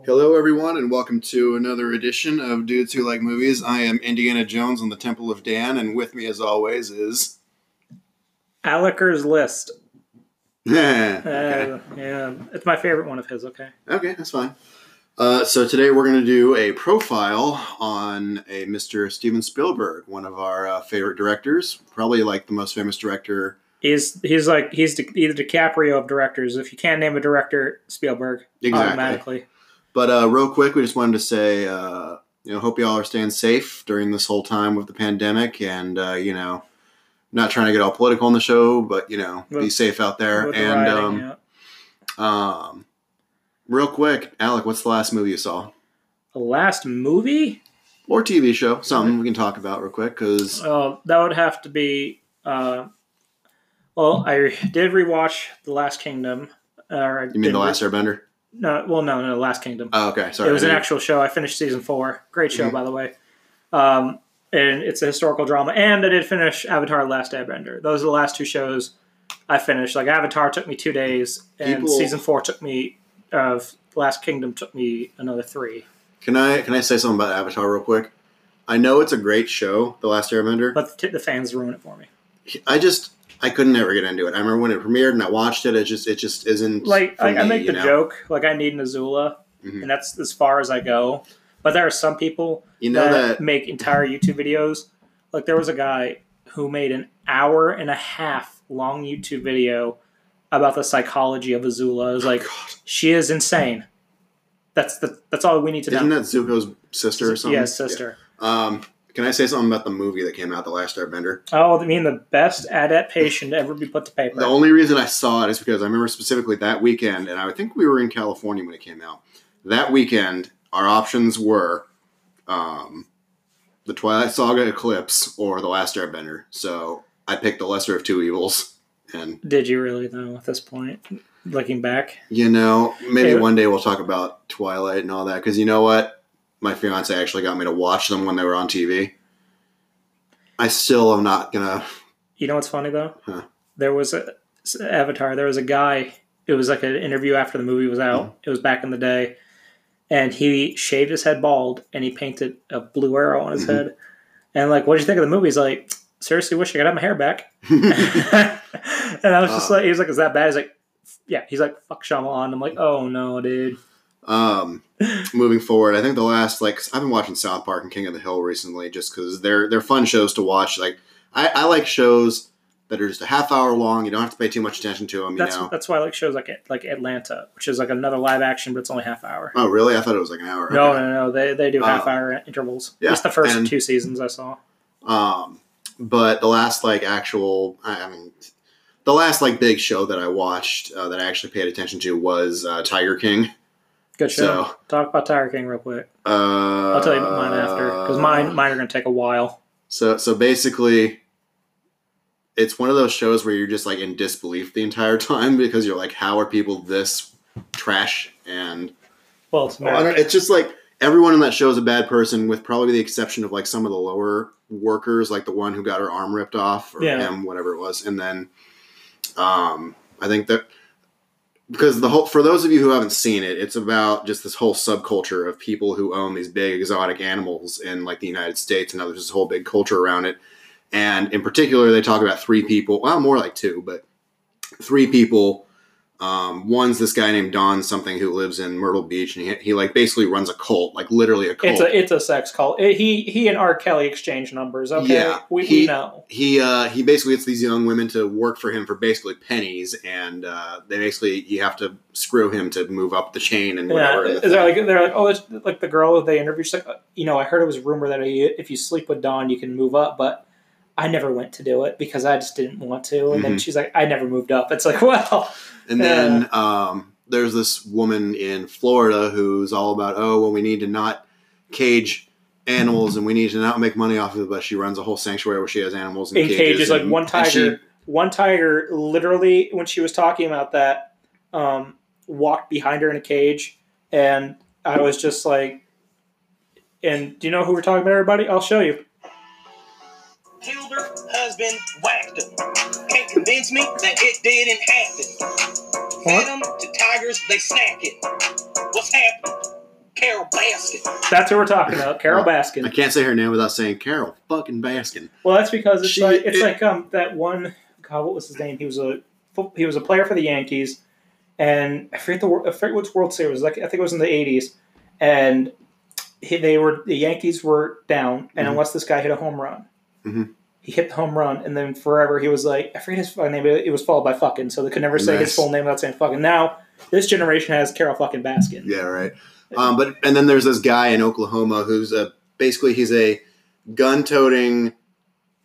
Hello, everyone, and welcome to another edition of Dudes Who Like Movies. I am Indiana Jones on the Temple of Dan, and with me, as always, is. Alecker's List. okay. Uh, yeah, it's my favorite one of his. Okay. okay, that's fine. Uh, so, today we're going to do a profile on a Mr. Steven Spielberg, one of our uh, favorite directors, probably like the most famous director. He's he's like he's the, either DiCaprio of directors. If you can't name a director, Spielberg Exactly. automatically. But uh, real quick, we just wanted to say, uh, you know, hope y'all are staying safe during this whole time with the pandemic, and uh, you know, not trying to get all political on the show, but you know, be safe out there. With the And writing, um, yeah. um, real quick, Alec, what's the last movie you saw, The last movie, or TV show? Something we can talk about real quick because uh, that would have to be. Uh, well, I did rewatch The Last Kingdom. Or you mean the Last Airbender? No, well, no, no, Last Kingdom. Oh, okay, sorry. it was an actual show. I finished season four. Great show, Mhm. by the way. Um, and it's a historical drama. And I did finish Avatar: Last Airbender. Those are the last two shows I finished. Like Avatar took me two days, and People- season four took me. Of Last Kingdom took me another three. Can I can I say something about Avatar real quick? I know it's a great show, The Last Airbender. But the, the fans ruin it for me. I just I couldn't ever get into it. I remember when it premiered and I watched it. It just it just isn't Like I, I make the know? joke, like I need an Azula, Mhm. and that's as far as I go. But there are some people You know that, that make entire YouTube videos. Like there was a guy who made an hour and a half long YouTube video about the psychology of Azula. It was like Oh, God. she is insane. That's the that's all we need to know. Isn't that Zuko's sister or something? Yes, sister. Yeah. Um, can I say something about the movie that came out, The Last Airbender? Oh, I mean the best adaptation to ever be put to paper. The only reason I saw it is because I remember specifically that weekend, and I think we were in California when it came out. That weekend, our options were um, the Twilight Saga Eclipse or The Last Airbender. So I picked the lesser of two evils. And, Did you really though? At this point, looking back, you know, maybe Yeah. one day we'll talk about Twilight and all that. Because you know what? My fiance actually got me to watch them when they were on TV. I still am not to. you know what's funny though? Huh. There was a Avatar. There was a guy. It was like an interview after the movie was out. Mm-hmm. It was back in the day, and he shaved his head bald and he painted a blue arrow on his Mhm. head. And like, what did you think of the movie? He's like, seriously, wish I could have my hair back. and I was just Uh. like, he was like, is that bad? He's like, yeah. He's like, fuck Shyamalan. I'm like, oh no, dude. Um, moving forward, I think the last like I've been watching South Park and King of the Hill recently, just because they're they're fun shows to watch. Like I, I like shows that are just a half hour long. You don't have to pay too much attention to them. You That's know. that's why I like shows like like Atlanta, which is like another live action, but it's only half hour. Oh, really? I thought it was like an hour. No, Okay. no, no. They they do Oh. half hour intervals. Yeah, Just the first and- two seasons I saw. Um, but the last like actual, I, I mean, the last like big show that I watched uh, that I actually paid attention to was uh, Tiger King. Good show. So- Talk about Tiger King real quick. Uh, I'll tell you about mine after because mine mine are going to take a while. So so basically it's one of those shows where you're just like in disbelief the entire time because you're like, how are people this trash? And Well, it's I don't- it's just like everyone in that show is a bad person, with probably the exception of like some of the lower workers, like the one who got her arm ripped off or Yeah. him, whatever it was. And then um, I think that because the whole for those of you who haven't seen it, it's about just this whole subculture of people who own these big exotic animals in like the United States, and there's this whole big culture around it. And in particular, they talk about three people. Well, more like two, but three people. Um, one's this guy named Don something who lives in Myrtle Beach, and he, he like basically runs a cult, like literally a cult. it's a it's a sex cult. It- he he and R. Kelly exchange numbers. Okay, Yeah, we, he- we know. he uh, he basically gets these young women to work for him for basically pennies, and uh, they basically you have to screw him to move up the chain and Yeah, whatever. the is there like they're like oh it's like the girl they interviewed. She's like uh, you know I heard it was a rumor that if you sleep with Don you can move up, but I never went to do it because I just didn't want to. And then Mhm. she's like I never moved up. It's like well And then um, there's this woman in Florida who's all about, oh, well, we need to not cage animals and we need to not make money off of it. But she runs a whole sanctuary where she has animals in, in cages, like and- one and she- tiger one tiger literally when she was talking about that um, walked behind her in a cage and i was just like and do you know who we're talking about everybody i'll show you killed her husband, whacked her. Can't convince me that it didn't happen. Fed them to tigers, they snack it. What's happening? Carole Baskin. That's who we're talking about. Carole Well, Baskin. I can't say her name without saying Carole fucking Baskin. Well, that's because it's She- like it's it- like um that one. God, what was his name? He was a he was a player for the Yankees, and I forget the wor- I forget which World Series. Like I think it was in the eighties, and he, they were the Yankees were down, and Mhm. unless this guy hit a home run, Mhm. he hit the home run, and then forever he was like I forget his fucking name. but It was followed by fucking, so they could never say Nice. his full name without saying fucking. Now this generation has Carole fucking Baskin. Yeah, right. Um, but and then there's this guy in Oklahoma who's a basically he's a gun-toting.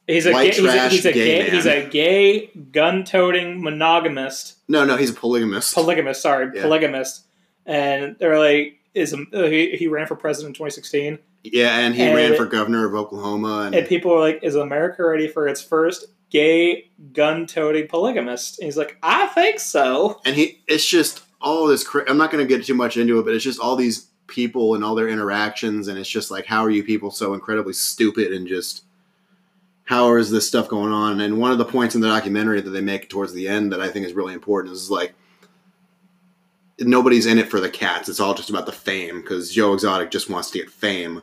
He's a gay, he's a, he's a gay gay, he's a gay gun-toting monogamist. No, no, he's a polygamist. polygamist. Sorry, Yeah. polygamist. And they're like, is uh, he, he ran for president in 2016, yeah, and he And- ran for governor of Oklahoma. And, and people were like, is America ready for its first gay gun-toting polygamist? And he's like, I think so. and he it's just all this cra- i'm not going to get too much into it but it's just all these people and all their interactions and it's just like how are you people so incredibly stupid and just how is this stuff going on and one of the points in the documentary that they make towards the end that i think is really important is like nobody's in it for the cats it's all just about the fame because joe exotic just wants to get fame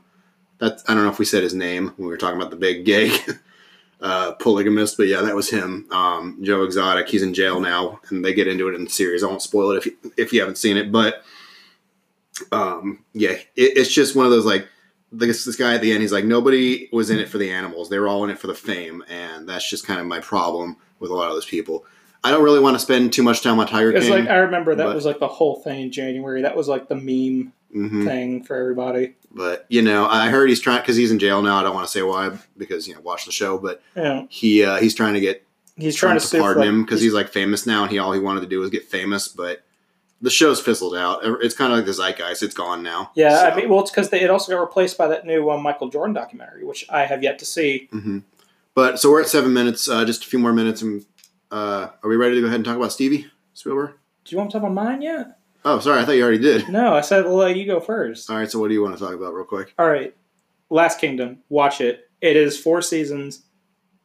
that's i don't know if we said his name when we were talking about the big gay uh, polygamist, but yeah, that was him. Um, Joe Exotic. He's in jail now, and they get into it in the series. I won't spoil it if you, if you haven't seen it, but um, yeah, it, it's just one of those like this this guy at the end. He's like nobody was in it for the animals; they were all in it for the fame, and that's just kind of my problem with a lot of those people. I don't really want to spend too much time on Tiger It's King. like I remember that but- was like the whole thing in January. That was like the meme Mhm. thing for everybody. But you know, I heard he's trying because he's in jail now. I don't want to say why because you know watch the show, but Yeah, he uh, he's trying to get he's trying to, to pardon for, him because he's like famous now, and he all he wanted to do was get famous. But the show's fizzled out. It's kind of like the zeitgeist; it's gone now. Yeah, So, I mean, well, it's because it also got replaced by that new um, Michael Jordan documentary, which I have yet to see. mhm. But so we're at seven minutes. Uh, just a few more minutes, and uh, are we ready to go ahead and talk about Stevie Spielberg? Do you want to talk about mine yet? Oh, sorry, I thought you already did. No, I said, well, you go first. All right, so what do you want to talk about, real quick? All right, Last Kingdom. Watch it. It is four seasons.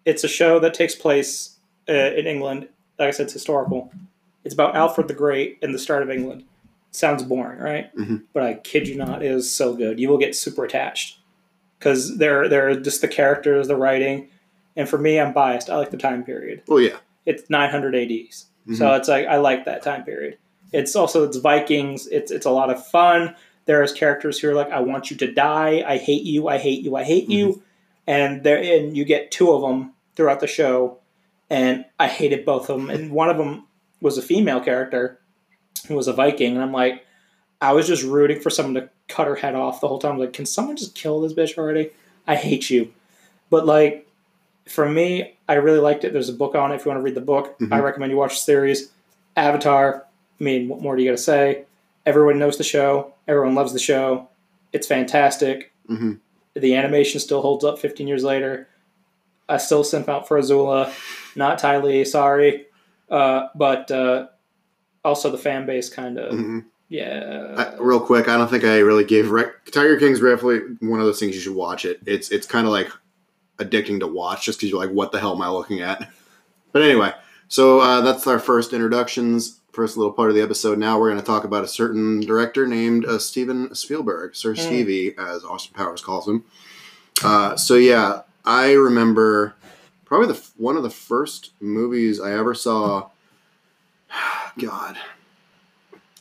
It's a show that takes place uh, in England. Like I said, it's historical. It's about Alfred the Great and the start of England. Sounds boring, right? Mhm. But I kid you not, it is so good. You will get super attached because they're they're just the characters, the writing, and for me, I'm biased. I like the time period. Oh yeah, It's 900 ADs, Mm-hmm. so it's like I like that time period. It's also it's Vikings. It's it's a lot of fun. There's characters who are like, I want you to die. I hate you. I hate you. I hate you. And there, and you get two of them throughout the show, and I hated both of them. And one of them was a female character who was a Viking, and I'm like, I was just rooting for someone to cut her head off the whole time. like, can someone just kill this bitch already? I hate you. But like, for me, I really liked it. There's a book on it. If you want to read the book, Mhm. I recommend you watch the series. Avatar. I mean, what more do you got to say? Everyone knows the show. Everyone loves the show. It's fantastic. hmm The animation still holds up 15 years later. I still simp out for Azula, not Ty Lee. Sorry, uh, but uh, also the fan base kind of hmm yeah. I, real quick, I don't think I really gave rec- Tiger King's definitely one of those things you should watch it. It's it's kind of like addicting to watch just because you're like, what the hell am I looking at? But anyway, so uh, that's our first introductions, first little part of the episode. Now we're going to talk about a certain director named uh, Steven Spielberg, Sir Hmm. Stevie, as Austin Powers calls him. Uh, so yeah, I remember probably the one of the first movies I ever saw. God,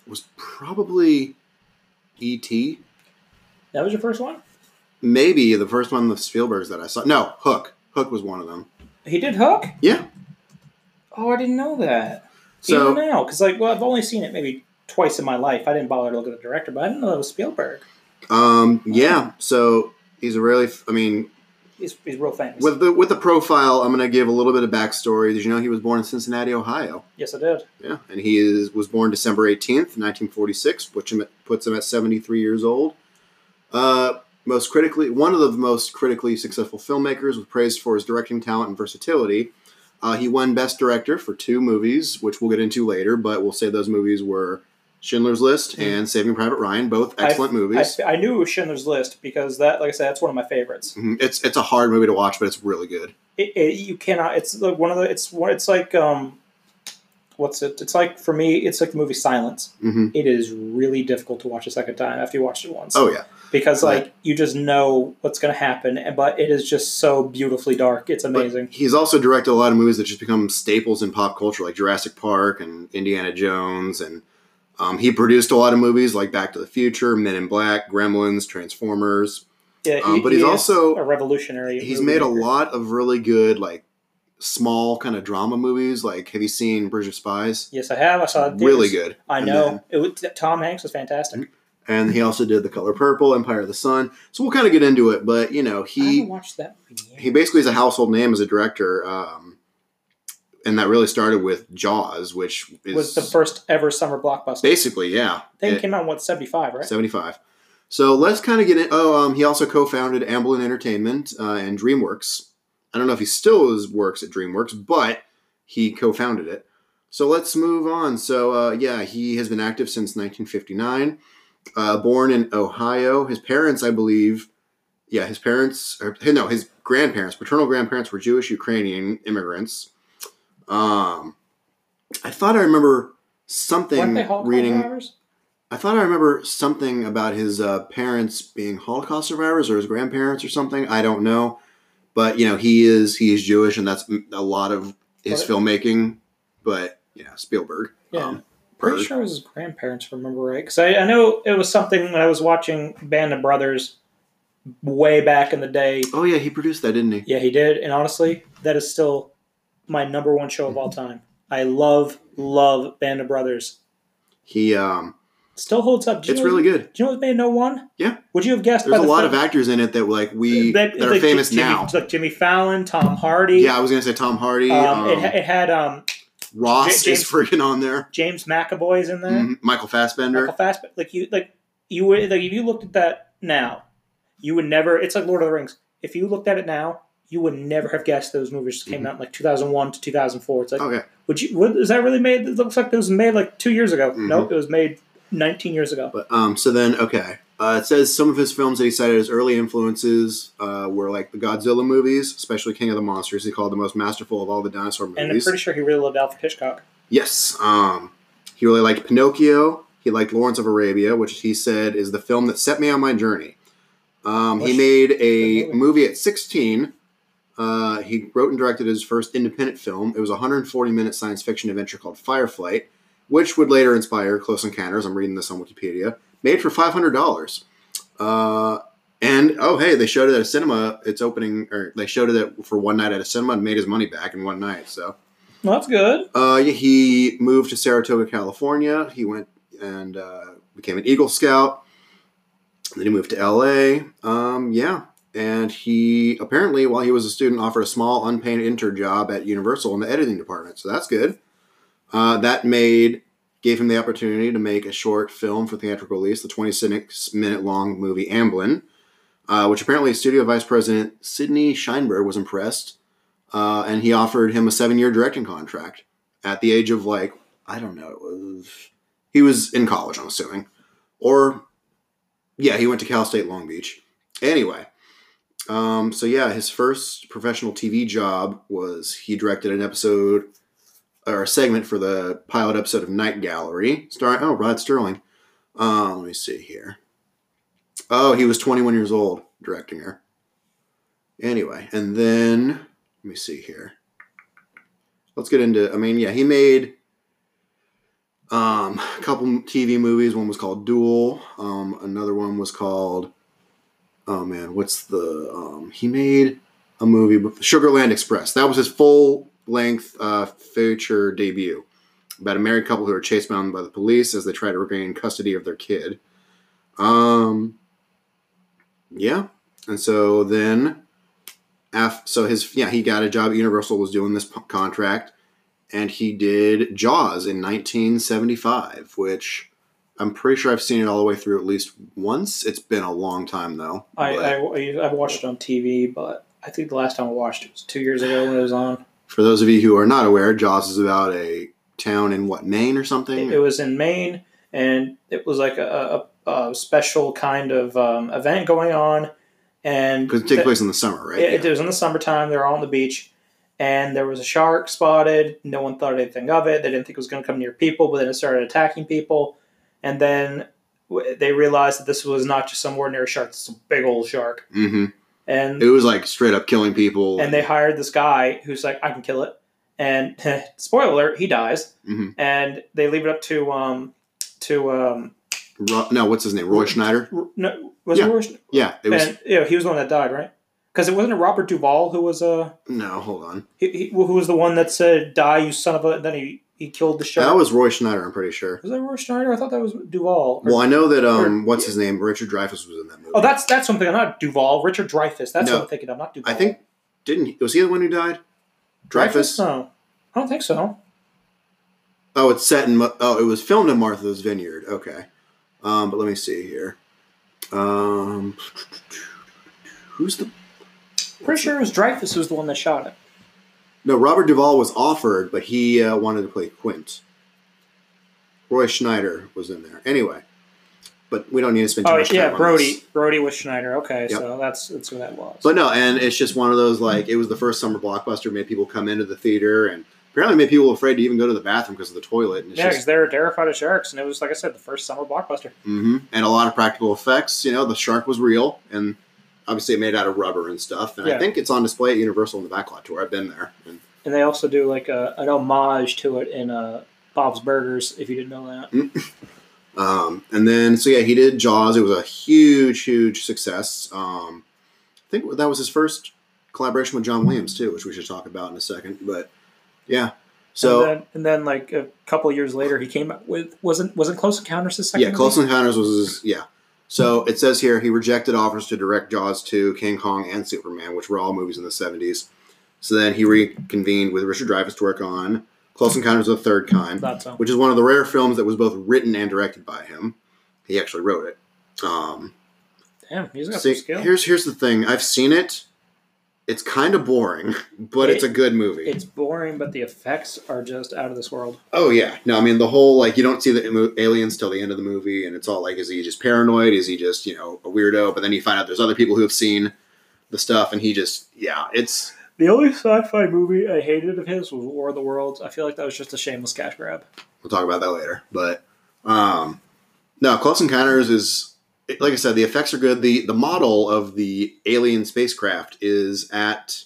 was probably E.T. that was your first one. Maybe the first one of Spielberg's that I saw. No, Hook. Hook was one of them. He did Hook. Yeah. Oh, I didn't know that. So Even now, because like, well, I've only seen it maybe twice in my life. I didn't bother to look at the director, but I didn't know that was Spielberg. Um, yeah. So he's a really. I mean, He's, he's real famous. with the with the profile, I'm going to give a little bit of backstory. Did you know he was born in Cincinnati, Ohio? yes, I did. Yeah, and he is was born December 18th, 1946, which puts him at 73 years old. Uh, most critically, one of the most critically successful filmmakers, was praised for his directing talent and versatility. Uh, he won Best Director for two movies, which we'll get into later, but we'll say those movies were Schindler's List and Saving Private Ryan, both excellent I, movies. I knew it was Schindler's List because that, like I said, that's one of my favorites. Mhm. It's it's a hard movie to watch, but it's really good. It, it, you cannot. It's like one of the. It's one. It's like um, what's it? It's like for me, it's like the movie Silence. hmm It is really difficult to watch a second time after you watched it once. Oh yeah, because Right. like you just know what's going to happen, but it is just so beautifully dark. It's But amazing. he's also directed a lot of movies that just become staples in pop culture, like Jurassic Park and Indiana Jones, and um, he produced a lot of movies like Back to the Future, Men in Black, Gremlins, Transformers. yeah, Um, but he's is also a revolutionary. he's made a lot of really good like small kind of drama movies. Like, have you seen Bridge of Spies? Yes, I have. I saw it. Really good. I And know. then- it was, Tom Hanks was fantastic. and he also did The Color Purple, Empire of the Sun. So we'll kind of get into it. But you know, he watched that movie he basically is a household name as a director. Um, and that really started with Jaws, which is was the first ever summer blockbuster. basically yeah, Thing it- came out in what seventy five, right? 75. So let's kind of get in. Oh, um, he also co-founded Amblin Entertainment uh, and DreamWorks. I don't know if he still is, works at DreamWorks, but he co-founded it. So let's move on. So uh, yeah, he has been active since 1959. Uh, born in Ohio, his parents, I believe, yeah, his parents, or no, his grandparents, paternal grandparents were Jewish Ukrainian immigrants. Um, I thought I remember something reading. survivors? I thought I remember something about his uh, parents being Holocaust survivors or his grandparents or something. I don't know, but you know he is he is Jewish, and that's a lot of his filmmaking. But yeah, Spielberg. Yeah. um, Pretty sure it was his grandparents, remember right. Because I, I know it was something when I was watching Band of Brothers way back in the day. Oh yeah, he produced that, didn't he? Yeah, he did. And honestly, that is still my number one show of all time. I love, love Band of Brothers. He um, Still holds up. Do you it's know, really good. Do you know what made no one? Yeah. Would you have guessed? There's a the lot film- of actors in it that like we that, that are like, famous Jimmy, now. Like Jimmy Fallon, Tom Hardy. Yeah, I was gonna say Tom Hardy. Um, Um, it, it had um, Ross J- is freaking on there. James McAvoy's in there. Mhm. Michael Fassbender. Michael Fassbender. Like you, like you would like if you looked at that now, you would never. It's like Lord of the Rings. If you looked at it now, you would never have guessed those movies came Mhm. out in like 2001 to 2004. It's like, Okay. would you? What, is that really made? It looks like it was made like two years ago. Mhm. Nope, it was made 19 years ago. But um, so then, okay. Uh, it says some of his films that he cited as early influences uh, were like the Godzilla movies, especially King of the Monsters. He called the most masterful of all the dinosaur movies. And I'm pretty sure he really loved Alfred Hitchcock. yes. Um, he really liked Pinocchio. He liked Lawrence of Arabia, which he said is the film that set me on my journey. Um, he made a movie. movie at 16. Uh, he wrote and directed his first independent film. It was a 140 minute science fiction adventure called Firelight, which would later inspire Close Encounters. I'm reading this on Wikipedia. Made for $500. Uh, and oh, hey, they showed it at a cinema. It's opening, or they showed it for one night at a cinema and made his money back in one night. So Well, that's good. uh, yeah, he moved to Saratoga, California. He went and uh, became an Eagle Scout. Then he moved to LA. Um, yeah. And he apparently, while he was a student, offered a small unpaid intern job at Universal in the editing department. So that's good. Uh, that made gave him the opportunity to make a short film for theatrical release, the 26 minute long movie Amblin, uh, which apparently studio vice president Sidney Sheinberg was impressed, uh, and he offered him a seven year directing contract at the age of like I don't know, it was he was in college, I'm assuming, or yeah, he went to Cal State Long Beach. Anyway, um, so yeah, his first professional TV job was he directed an episode or a segment for the pilot episode of Night Gallery, starring oh Rod Serling. Uh, let me see here. Oh, he was 21 years old directing her. Anyway, and then let me see here. Let's get into. I mean, yeah, he made um, a couple TV movies. One was called Duel. Um, another one was called. Oh man, what's the? Um, he made a movie, Sugarland Express. That was his full length uh, feature debut about a married couple who are chased down by the police as they try to regain custody of their kid. Um, yeah, and so then, af- so his yeah he got a job at Universal was doing this p- contract, and he did Jaws in 1975, which I'm pretty sure I've seen it all the way through at least once. It's been a long time though. I, but- I, I watched it on TV, but I think the last time I watched it was two years ago when it was on. For those of you who are not aware, Jaws is about a town in what Maine or something. It, was in Maine, and it was like a, a, a special kind of um, event going on. And Because it takes place in the summer, right? it, it was in the summertime. They're all on the beach, and there was a shark spotted. No one thought anything of it. They didn't think it was going to come near people, but then it started attacking people. And then they realized that this was not just some ordinary shark; it's a big old shark. hmm And It was like straight up killing people. and they hired this guy who's like, I can kill it. And spoiler alert, he dies. Mhm. And they leave it up to um to um Ro- no, what's his name? Roy Schneider. No was Yeah. it Roy? Yeah, it was. and yeah, he was the one that died, right? Because it wasn't Robert Duvall who was uh no, hold on. he, he, who was the one that said "Die, you son of a." Then he he killed the shark. That was Roy Schneider. I'm pretty sure. was that Roy Schneider? I thought that was Duvall. Or- Well, I know that. Um, or- what's his name? Richard Dreyfuss was in that movie. oh, that's that's something. I'm not Duvall. Richard Dreyfuss. That's No. what I'm thinking of. Not Duvall. I think didn't he, was he the one who died? Dreyfuss. No, I don't think so. Oh, it's set in. Oh, it was filmed in Martha's Vineyard. Okay, um, but let me see here. Um, who's the? Pretty sure it was Dreyfuss who was the one that shot it. No, Robert Duvall was offered, but he uh, wanted to play Quint. Roy Schneider was in there. Anyway, but we don't need to spend too Oh much yeah, time on Brody. this. Brody was Schneider. Okay, Yep. so that's that's who that was. But no, and it's just one of those like it was the first summer blockbuster, made people come into the theater, and apparently made people afraid to even go to the bathroom because of the toilet. And it's yeah, because they were terrified of sharks, and it was like I said, the first summer blockbuster. hmm and a lot of practical effects. You know, the shark was real, and obviously made out of rubber and stuff. And I think it's on display at Universal in the backlot tour. I've been there. And, And they also do like a, an homage to it in uh, Bob's Burgers. If you didn't know that. um, and then so yeah, he did Jaws. It was a huge, huge success. Um, I think that was his first collaboration with John Williams too, which we should talk about in a second. But yeah, so. and then, and then like a couple years later, he came out with wasn't wasn't Close Encounters his second? Yeah, Close? Encounters was his, yeah. So it says here he rejected offers to direct Jaws 2, King Kong, and Superman, which were all movies in the 70s. So then he reconvened with Richard Dreyfuss to work on Close Encounters of the Third Kind, so. which is one of the rare films that was both written and directed by him. He actually wrote it. Um, Damn, he's got see, some skill. here's here's the thing. I've seen it. It's kind of boring, but it's a good movie. It's boring, but the effects are just out of this world. Oh yeah, no, I mean the whole like you don't see the aliens till the end of the movie, and it's all like, is he just paranoid? Is he just you know a weirdo? But then you find out there's other people who have seen the stuff, and he just yeah, it's The only sci-fi movie I hated of his was War of the Worlds. I feel like that was just a shameless cash grab. we'll talk about that later. But um, no, Close Encounters is like I said, the effects are good. the The model of the alien spacecraft is at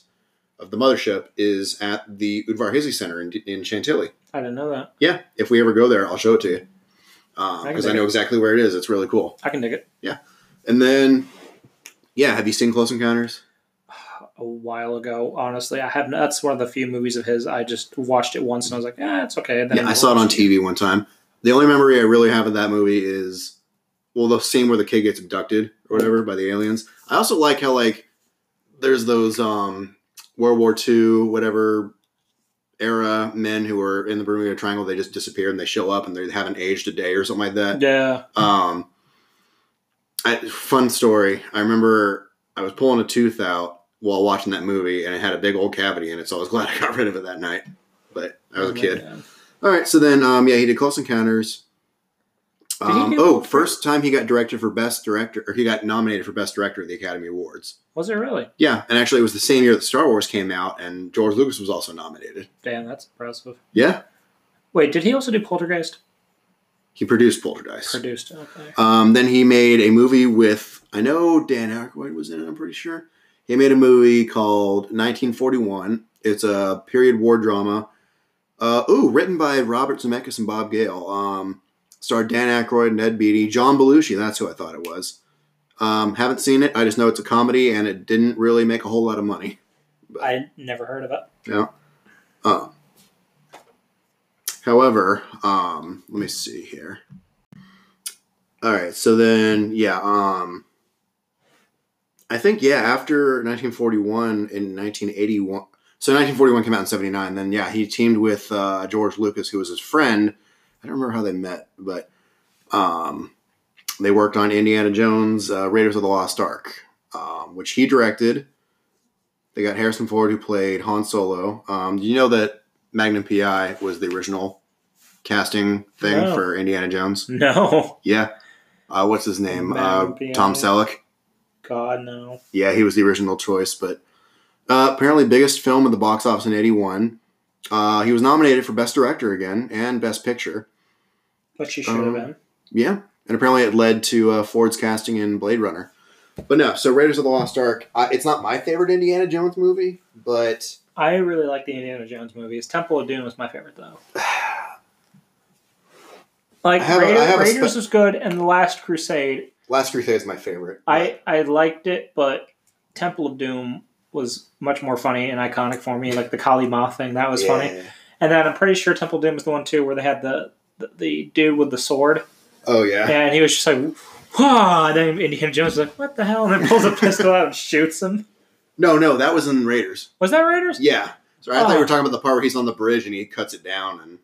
of the mothership is at the Udvar Hazy Center in, in Chantilly. I didn't know that. Yeah, if we ever go there, I'll show it to you I can uh, because I, know it. exactly where it is. It's really cool. I can dig it. Yeah, and then, yeah, have you seen Close Encounters? A while ago, honestly, I have. That's one of the few movies of his I just watched it once and I was like, yeah, it's okay. Yeah, I saw it on TV one time. The only memory I really have of that movie is, well, the scene where the kid gets abducted or whatever by the aliens. I also like how like there's those um World War II whatever era men who were in the Bermuda Triangle. They just disappear and they show up and they haven't aged a day or something like that. Yeah, Um, I, fun story. I remember I was pulling a tooth out while watching that movie, and it had a big old cavity in it. So I was glad I got rid of it that night. But I was Oh a kid. God. All right, so then, um, yeah, he did Close Encounters. Um, oh, first time he got directed for Best Director, or he got nominated for Best Director at the Academy Awards. Was it really? Yeah, and actually, it was the same year that Star Wars came out, and George Lucas was also nominated. Damn, that's impressive. Yeah, Wait, did he also do Poltergeist? he produced Poltergeist. Produced. Okay. Um, then he made a movie with I know Dan Aykroyd was in it. I'm pretty sure he made a movie called 1941. It's a period war drama. Uh, ooh, written by Robert Zemeckis and Bob Gale. Um, starred Dan Aykroyd, Ned Beatty, John Belushi. That's who I thought it was. Um, haven't seen it. I just know it's a comedy, and it didn't really make a whole lot of money. I never heard of it. Yeah. Uh, however, um, let me see here. All right, so then yeah, um, I think yeah, after 1941 in 1981. So 1941 came out in 79. Then yeah, he teamed with uh, George Lucas, who was his friend. I don't remember how they met, but um, they worked on Indiana Jones, uh, Raiders of the Lost Ark, um, which he directed. They got Harrison Ford who played Han Solo. Um, do you know that Magnum PI was the original casting thing No. for Indiana Jones? No. Yeah. Uh, what's his name? Uh, Tom Selleck. God no. Yeah, he was the original choice, but Uh, apparently, biggest film at the box office in '81. Uh, he was nominated for Best Director again and Best Picture. But she should have Um, been. Yeah, and apparently it led to uh, Ford's casting in Blade Runner. But no, so Raiders of the Lost Ark. Uh, it's not my favorite Indiana Jones movie, but I really like the Indiana Jones movies. Temple of Doom was my favorite though. Like have Raider- have a Raiders spe- was good, and the Last Crusade. Last Crusade is my favorite. I I liked it, but Temple of Doom was much more funny and iconic for me. Like the Kali Ma thing, that was funny. And then I'm pretty sure Temple of Doom was the one too where they had the the, the dude with the sword, Oh yeah. and he was just like, "Whoa!" And then Indiana Jones was like, "What the hell?" And then pulls a pistol out and shoots him. No, no, that was in Raiders. Was that Raiders? Yeah. Sorry, I thought Oh. you were oh. talking about the part where he's on the bridge and he cuts it down and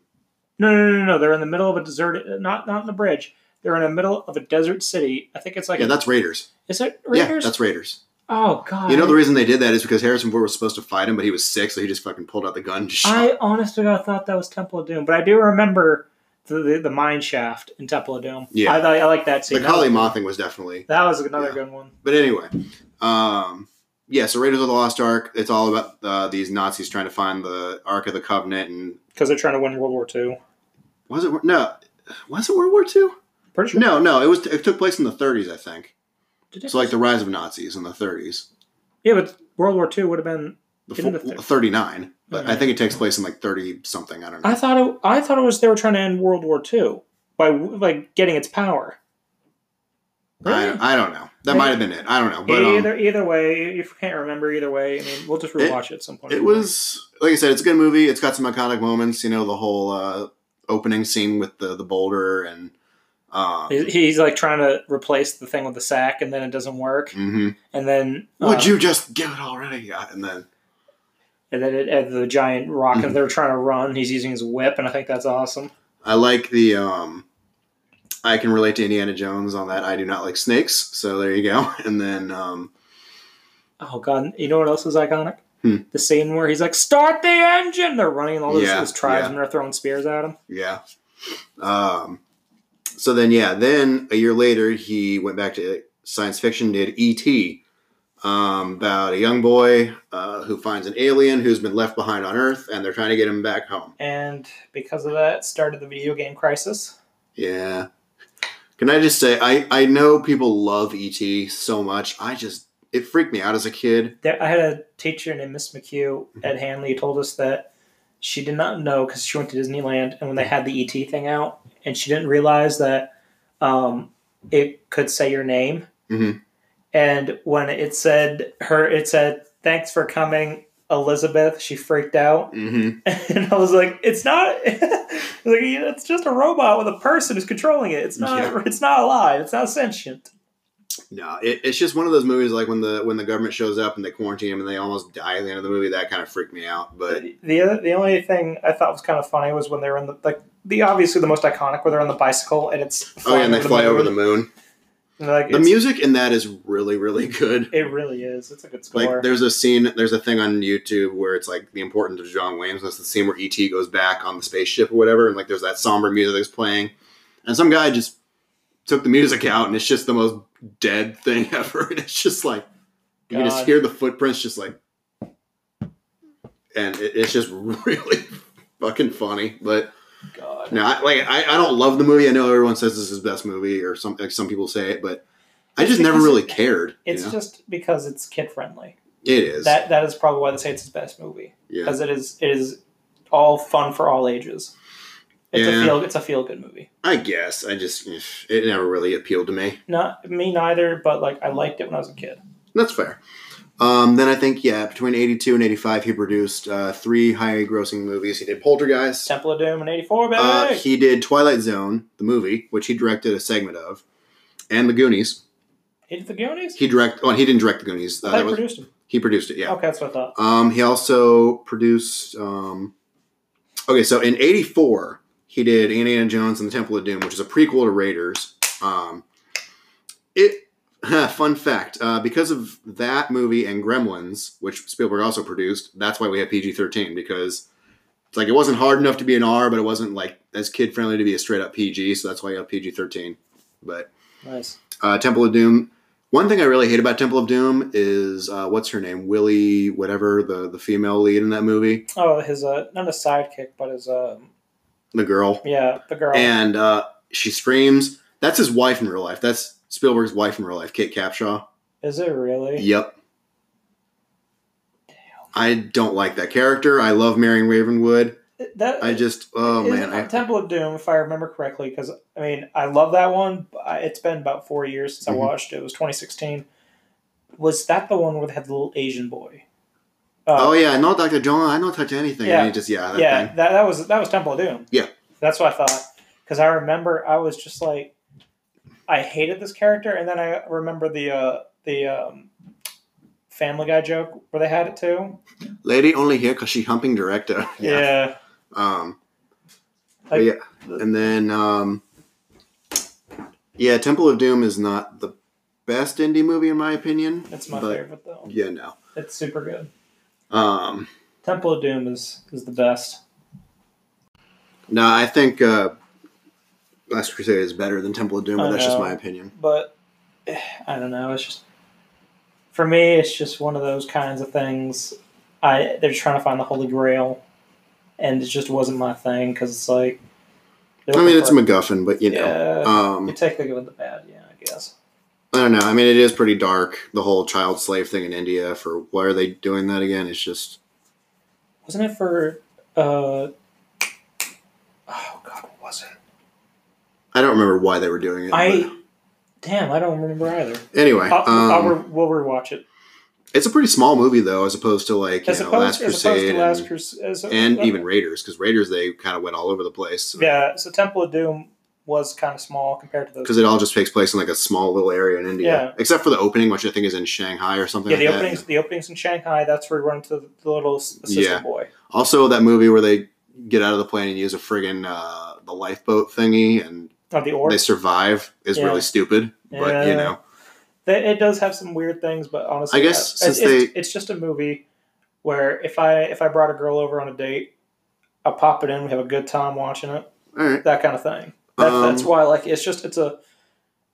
No, no, no, no, no. They're in the middle of a desert, uh, not not in the bridge. They're in the middle of a desert city. I think it's like yeah, a, that's Raiders. is it Raiders? Yeah, that's Raiders. oh god. You know the reason they did that is because Harrison Ford was supposed to fight him, but he was sick, so he just fucking pulled out the gun. And just shot. I honestly thought that was Temple of Doom, but I do remember the the, the mine shaft in Temple of Doom. Yeah. I, I, I like that the scene. That Kali Ma thing was definitely. That was another Yeah. good one. But anyway, um, yeah. So Raiders of the Lost Ark. It's all about uh, these Nazis trying to find the Ark of the Covenant, and Because they're trying to win World War II. was it no? Was it World War II? Pretty sure. No, no. It was. It took place in the 30s, I think. Did? So like the rise of Nazis in the 30s. yeah, but World War II would have been. The the full, thir- 39, but I think it takes place in like 30 something. I don't know. I thought it. I thought it was they were trying to end World War II by like getting its power. I, I don't know. That might have been it. I don't know. But um, either either way, if you can't remember either way, I mean, we'll just It- rewatch it, at some point. it was like I said, it's a good movie. It's got some iconic moments. You know, the whole uh, opening scene with the the boulder and. Um, He- He's like trying to replace the thing with the sack, and then it doesn't work. mhm. And then Would uh, you just give it already? And then And then it, and the giant rock, Mhm. and they're trying to run. He's using his whip, and I think that's awesome. I like the. um I can relate to Indiana Jones on that. I do not like snakes, so there you go. And then um Oh god, you know what else is iconic? Hmm. The scene where he's like, "Start the engine!" They're running, all this, Yeah, this tribesmen are throwing spears at him. yeah, um, so then yeah, then a year later he went back to science fiction. Did E.T. Um, about a young boy uh, who finds an alien who's been left behind on Earth, and they're trying to get him back home. And because of that, started the video game crisis. Yeah. Can I just say I I know people love E.T. so much. I just it freaked me out as a kid. There, I had a teacher named Miss McHugh at Hanley who told us that she did not know because she went to Disneyland and when they had the ET thing out, and she didn't realize that um, it could say your name. Mhm. And when it said her, it said "Thanks for coming, Elizabeth." She freaked out, Mm-hmm. and I was like, "It's not. like it's just a robot with a person who's controlling it. It's not. Yeah. It's not alive. It's not sentient." No, it, it's just one of those movies like when the when the government shows up and they quarantine him and they almost die at the end of the movie. That kind of freaked me out. But the other, the only thing I thought was kind of funny was when they were in the like the obviously the most iconic where they're on the bicycle and it's oh yeah, and they fly over the moon. Like, The music in that is really really good. it really is. It's a good score. Like there's a scene, there's a thing on YouTube where it's like the importance of John Williams. That's the scene where ET goes back on the spaceship or whatever, and like there's that somber music that's playing, and some guy just took the music out, and it's just the most dead thing ever. And it's just like you can just hear the footprints, just like, and it, it's just really fucking funny. But God. no, I, like I, I don't love the movie. I know everyone says this is his best movie, or some like some people say it, but I just never really it- cared. you It's know? just because it's kid friendly. it is. That that is probably why they say it's his best movie yeah. because it is it is all fun for all ages. It's Yeah. a feel it's a feel good movie. I guess I just it never really appealed to me. Not me neither, but like I liked it when I was a kid. That's fair. Um, then I think yeah, between eighty two and eighty five, he produced uh, three high grossing movies. He did Poltergeist. Temple of Doom in '84, baby. Uh, he did Twilight Zone, the movie, which he directed a segment of, and The Goonies. He did the Goonies. He direct. Oh, he didn't direct The Goonies. I Uh, that was, produced him. he produced it. Yeah. Okay, that's what I thought. Um, he also produced. Um, okay, so in '84, he did Indiana Jones and the Temple of Doom, which is a prequel to Raiders. Um, it. Fun fact: uh, because of that movie and Gremlins, which Spielberg also produced, that's why we have PG-13 because it's like it wasn't hard enough to be an R, but it wasn't like as kid friendly to be a straight up PG. So that's why you have PG-13. But Nice. uh, Temple of Doom One thing I really hate about Temple of Doom is uh, what's her name, Willie, whatever the the female lead in that movie, Oh, his uh, not a sidekick, but his um, the girl, yeah, the girl. and uh, she screams. That's his wife in real life. That's Spielberg's wife in real life, Kate Capshaw. Is it really? Yep. I don't like that character. I love Marion Ravenwood. That I just, oh man, I, Temple of Doom, if I remember correctly, because I mean, I love that one. But I- it's been about four years since Mhm. I watched it. It was 2016. Was that the one where they had the little Asian boy? Uh, oh yeah, I know Doctor John. I don't touch anything. Yeah. And he just yeah, that yeah, thing. that, that was that was Temple of Doom. Yeah. that's what I thought. Because I remember I was just like, I hated this character, and then I remember the uh, the um, Family Guy joke where they had it too. Lady only here because she humping director. Yeah, Um. Like- yeah, and then um. Yeah, Temple of Doom is not the best indie movie in my opinion. it's my favorite though. Yeah, no. It's super good. Um. Temple of Doom is is the best. No, I think uh, Last Crusade is better than Temple of Doom, but that's just my opinion. but eh, I don't know. It's just for me, it's just one of those kinds of things. I they're trying to find the holy grail, and it just wasn't my thing because it's like. I mean, it's a MacGuffin, but you know, yeah. um, you take the good with the bad, yeah, I guess. I don't know. I mean, it is pretty dark. The whole child slave thing in India. For why are they doing that again? It's just Wasn't it for? uh Oh God, what was it? I don't remember why they were doing it. I damn, I don't remember either. anyway, I'll, um, I'll re- we'll rewatch it. it's a pretty small movie though, as opposed to like you As know, opposed, Last as Crusade to Last and, Crusade, as, and even Raiders, because Raiders they kind of went all over the place. So. yeah. So Temple of Doom was kind of small compared to those. because it all just takes place in like a small little area in India, Yeah. except for the opening, which I think is in Shanghai or something. Yeah, like the that. openings, the openings in Shanghai. That's where we run into the, the little assistant Yeah. boy. Also, that movie where they get out of the plane and use a friggin' uh, the lifeboat thingy and Oh, the orc. they survive is Yeah. really stupid. But you know, it does have some weird things, but honestly, I guess yeah, it's, since it's, it's just a movie where if I if I brought a girl over on a date, I'll pop it in. We have a good time watching it. right. That kind of thing. That, Um, that's why like it's just it's a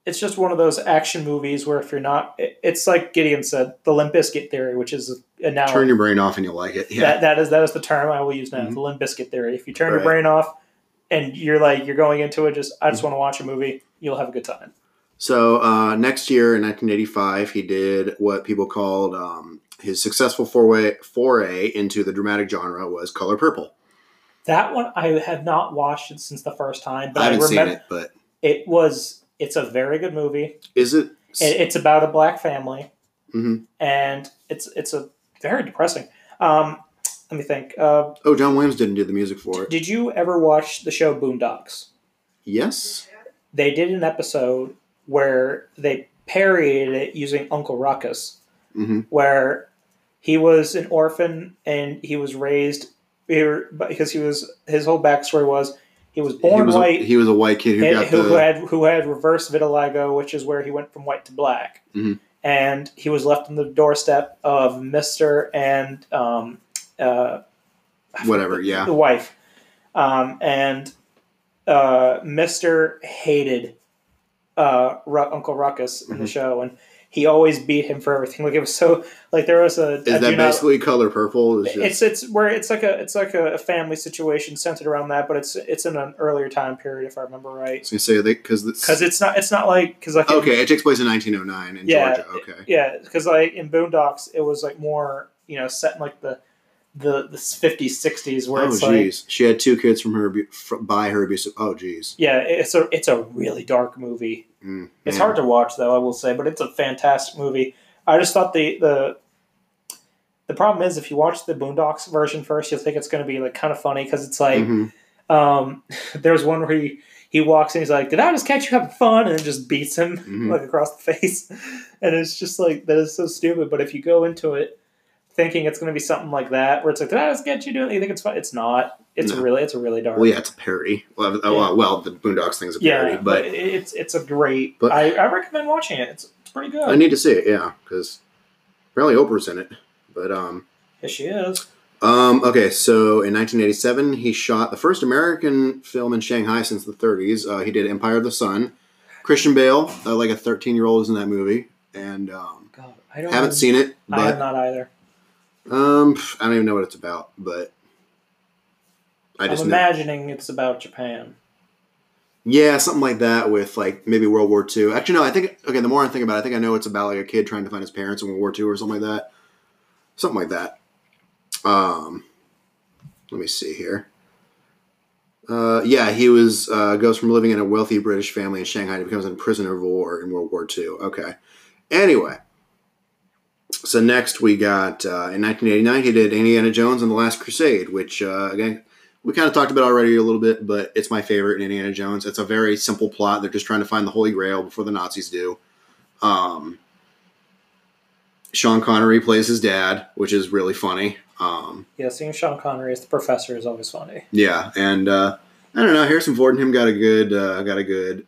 it's just one of those action movies where if you're not, it, it's like Gideon said, the Limp Bizkit theory, which is a now Turn your brain off and you'll like it. Yeah. that that is that is the term I will use now. Mhm. The Limp Bizkit theory. If you turn your brain off and you're like you're going into it, just I Mm-hmm. just want to watch a movie, you'll have a good time. So uh, next year in 1985, he did what people called um, his successful foray foray into the dramatic genre was Color Purple. That one I have not watched it since the first time, but I I, haven't seen remember it, but it was it's a very good movie. is it? It, it's about a black family, Mhm. and it's it's a very depressing. Um, let me think. Uh, Oh, John Williams didn't do the music for it. did you ever watch the show Boondocks? Yes. They did an episode where they parodied it using Uncle Ruckus, hmm where he was an orphan and he was raised he because he was his whole backstory was he was He born was white a, he was a white kid who and- got who, the who had who had reverse vitiligo, which is where he went from white to black, Mhm. and he was left on the doorstep of Mister and um, uh, whatever. the Yeah. The wife, um, and uh, Mister hated uh, Ru- Uncle Ruckus in the Mhm. show, and he always beat him for everything. Like it was so like there was a Is I that do not- basically Color Purple? Is just, it's it's where it's like a it's like a family situation centered around that, but it's it's in an earlier time period if I remember right. Was gonna say they because Because it's not it's not like because like in- okay, it takes place in 1909 in Yeah, Georgia. Okay. yeah because like in Boondocks it was like more you know set in like the the the fifties sixties where Oh it's like jeez, she had two kids from her abu- fr- by her abusive. Oh jeez. yeah it's a it's a really dark movie. Mm, It's mm. hard to watch though I will say, but it's a fantastic movie. I just thought the the the problem is if you watch the Boondocks version first, you'll think it's going to be like kind of funny because it's like. Mhm. Um, there's one where he he walks in, he's like, "Did I just catch you having fun?" and just beats him Mhm. like across the face, and it's just like that is so stupid. But if you go into it thinking it's going to be something like that, where it's like, "Did I just get you doing?" it?" You think it's fun. It's not. It's No. really it's a really dark. Well, yeah, it's a parody. Well, uh, well, well, the Boondocks thing's a parody, yeah, but but it's it's a great. But- I, I recommend watching it. It's, it's pretty good. I need to see it. Yeah, because apparently Oprah's in it. But um, yes, she is. um, okay. So in 1987, he shot the first American film in Shanghai since the 30s. Uh, he did Empire of the Sun. Christian Bale, uh, like a 13 year old, is in that movie, and um, God, I don't haven't seen it, I have not either. Um, I don't even know what it's about. But I I'm just know. imagining it's about Japan. Yeah, something like that with like maybe World War II. Actually, no, I think okay. The more I think about it, I think I know it's about like a kid trying to find his parents in World War II or something like that. Something like that. Um, let me see here. Uh, yeah, he was uh, goes from living in a wealthy British family in Shanghai to becomes a prisoner of war in World War II. Okay. Anyway, so next we got uh, in 1989 he did Indiana Jones and the Last Crusade, which uh, again we kind of talked about already a little bit, but it's my favorite in Indiana Jones. It's a very simple plot. They're just trying to find the Holy Grail before the Nazis do. Um, Sean Connery plays his dad, which is really funny. Um, Yeah, seeing Sean Connery as the professor is always funny. yeah, and uh, I don't know. Harrison Ford and him got a good, uh, got a good.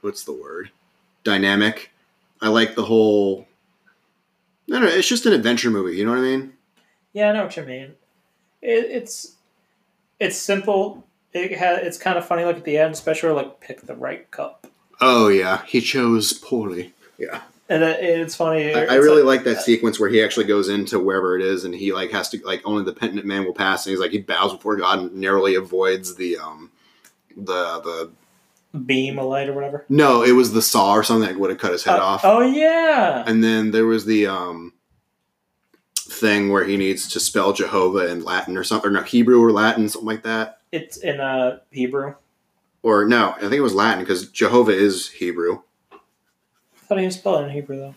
What's the word? Dynamic. I like the whole. I don't. It's just an adventure movie. You know what I mean? Yeah, I know what you mean. It, it's it's simple. It ha, it's kind of funny, like at the end, especially like pick the right cup, Oh yeah, he chose poorly. Yeah. and it, it's funny. I, I really like- like that sequence where he actually goes into wherever it is and he like has to like only the penitent man will pass and he's like he bows before God and narrowly avoids the um the the beam a light or whatever. no it was the saw or something that would have cut his head Uh, off Oh yeah, and then there was the um thing where he needs to spell Jehovah in Latin or something or no Hebrew or Latin something like that it's in uh, Hebrew. or no I think it was Latin because Jehovah is Hebrew I thought he was spelled in Hebrew though.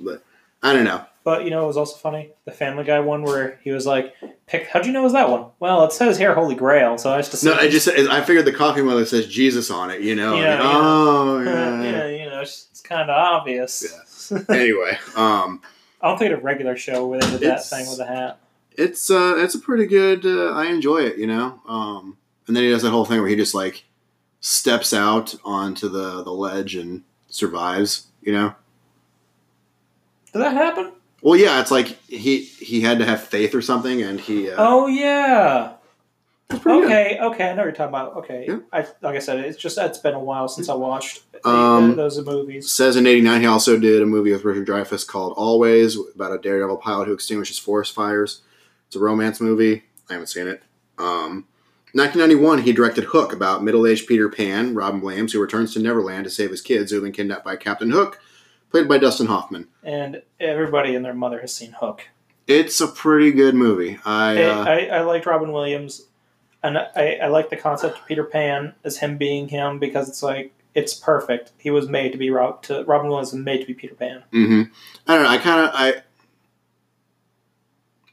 but I don't know But you know, it was also funny the Family Guy one where he was like, "Pick." How'd you know it was that one? Well, it says here Holy Grail, so I just no I just I figured the coffee mother says Jesus on it you know Yeah, and- yeah. oh yeah, yeah. you know, it's, it's kind of obvious. Yeah. anyway, um, I don't think a regular show where they did that thing with a hat. it's uh, it's a pretty good. Uh, I enjoy it, you know. Um, and then he does that whole thing where he just like steps out onto the the ledge and survives, you know. Did that happen? Well, yeah, it's like he he had to have faith or something, and he. Uh, Oh yeah. pretty good. Okay, okay, I know what you're talking about. Okay, Yeah. I like I said, it's just it's been a while since I watched the- Um, those movies. Says in '89 he also did a movie with Richard Dreyfuss called Always about a daredevil pilot who extinguishes forest fires. It's a romance movie. I haven't seen it. Um, 1991 he directed Hook about middle-aged Peter Pan, Robin Williams, who returns to Neverland to save his kids who have been kidnapped by Captain Hook, played by Dustin Hoffman. And everybody and their mother has seen Hook. It's a pretty good movie. I, I, uh, I, I liked Robin Williams, and I, I like the concept of Peter Pan as him being him because it's like it's perfect. He was made to be Rob. To, Robin Williams was made to be Peter Pan. hmm I don't know. I kind of I.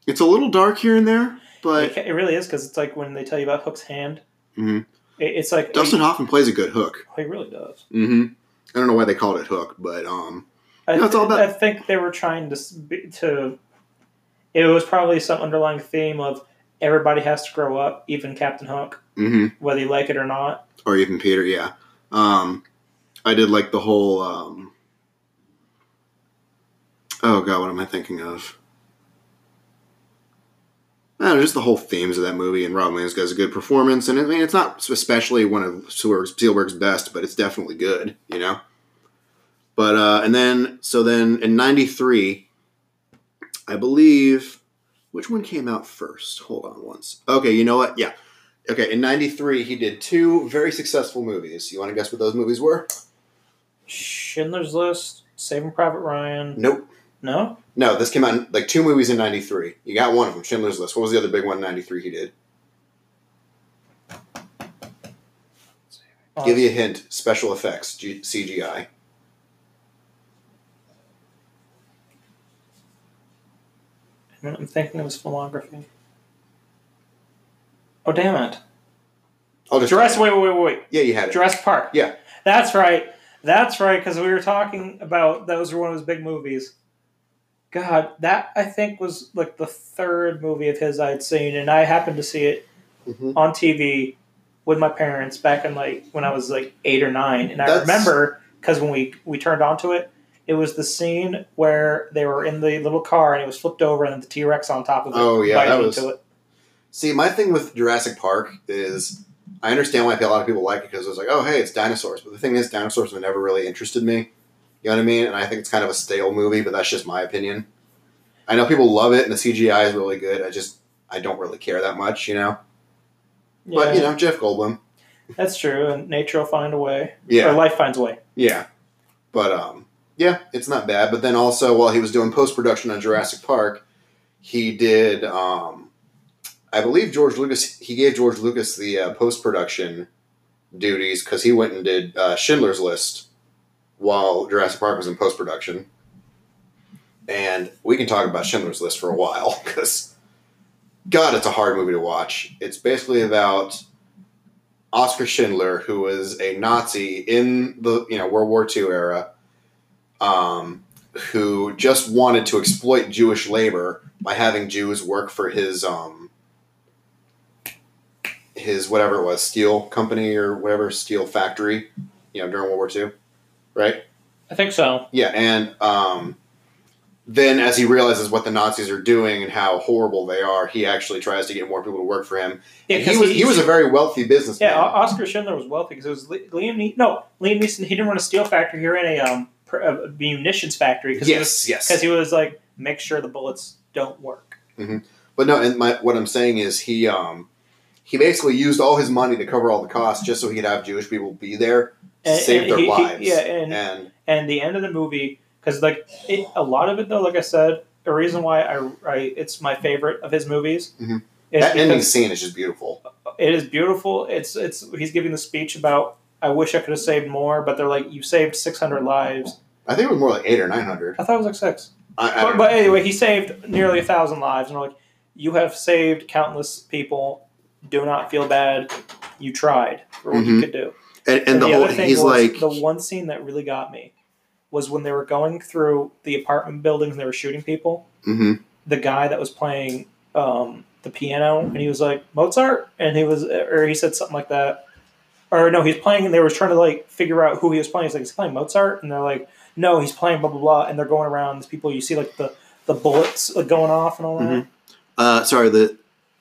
It's a little dark here and there, but it, it really is because it's like when they tell you about Hook's hand. Mhm. It, it's like Dustin Hoffman plays a good Hook. He really does. hmm I don't know why they called it Hook, but um, I, all about- I think they were trying to to. It was probably some underlying theme of everybody has to grow up, even Captain Hook, hmm whether you like it or not. or even Peter. Yeah, um, I did like the whole. Um, oh God, what am I thinking of? Know, just the whole themes of that movie, and Robin Williams does a good performance. And I mean, it's not especially one of Spielberg's best, but it's definitely good, you know. But uh, and then so then in '93, I believe which one came out first. Hold on once. Okay, you know what? Yeah, Okay, in '93, he did two very successful movies. You want to guess what those movies were? Schindler's List, Saving Private Ryan. Nope. No, No, this came out in, like two movies in '93. You got one of them, Schindler's List. What was the other big one in '93 he did? Give you a hint: special effects, G- CGI. I'm thinking it was filmography. Oh damn it! I'll just Jurassic. Wait, wait, wait, wait. Yeah, you had it. Jurassic Park. Yeah. That's right. That's right, because we were talking about those were one of his big movies. God, that I think was like the third movie of his I'd seen, and I happened to see it Mhm. on TV with my parents back in like when I was like eight or nine, and I remember because when we we turned onto it, it was the scene where they were in the little car and it was flipped over and the T Rex on top of it. Oh, yeah, biting that was- into it. See, my thing with Jurassic Park is I understand why a lot of people like it because it's like, oh, hey, it's dinosaurs. But the thing is, dinosaurs have never really interested me. You know what I mean? And I think it's kind of a stale movie, but that's just my opinion. I know people love it, and the CGI is really good. I just I don't really care that much, you know. But you know, Jeff Goldblum, that's true. And nature will find a way, yeah, or life finds a way. Yeah, but um, yeah, it's not bad. But then also, while he was doing post production on Jurassic Park, he did. Um, I believe George Lucas. He gave George Lucas the uh, post production duties because he went and did uh, Schindler's List while Jurassic Park was in post production. And we can talk about Schindler's List for a while because, God, it's a hard movie to watch. It's basically about Oskar Schindler, who was a Nazi in the you know World War II era, um, who just wanted to exploit Jewish labor by having Jews work for his um, his whatever it was steel company or whatever steel factory, you know during World War II, right? I think so. Yeah, and um, then as he realizes what the Nazis are doing and how horrible they are, he actually tries to get more people to work for him. Yeah, he 'cause was he was a very wealthy businessman. Yeah, Oskar Schindler was wealthy because it was Li- Liam Neeson. No, Liam Neeson. He didn't run a steel factory. He ran a um a munitions factory because yes, yes. because he was like make sure the bullets don't work. But no, and my what I'm saying is he um he basically used all his money to cover all the costs just so he could have Jewish people be there And- save and their he- he- lives. yeah, and and and the end of the movie because like it, a lot of it though, like I said, the reason why I, I it's my favorite of his movies. Mhm. that ending scene is just beautiful. it is beautiful. It's it's he's giving the speech about I wish I could have saved more, but they're like you saved six hundred lives. I think it was more like eight or nine hundred. I thought it was like six. I, I But, but anyway, he saved nearly a thousand lives, and we're like, you have saved countless people. Do not feel bad. You tried for what you Mhm. could do. And, and the, whole other thing he's like the one scene that really got me was when they were going through the apartment buildings and they were shooting people. mhm. The guy that was playing um, the piano, and he was like Mozart, and he was, or he said something like that. Or no, he's playing, and they were trying to like figure out who he was playing. He's like, he's playing Mozart, and they're like, no, he's playing blah blah blah, and they're going around. These people, you see like the the bullets going off and all that. Mhm. uh, sorry the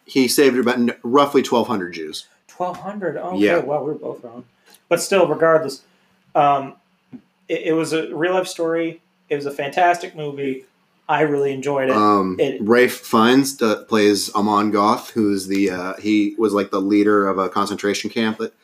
he saved about roughly twelve hundred Jews. Twelve hundred. Oh, okay. Yeah. Wow, we were both wrong. But still, regardless, um, it, it was a real life story. It was a fantastic movie. I really enjoyed it. Um, it- Ralph Fiennes uh, plays Amon Goth, who's the uh, he was like the leader of a concentration camp. That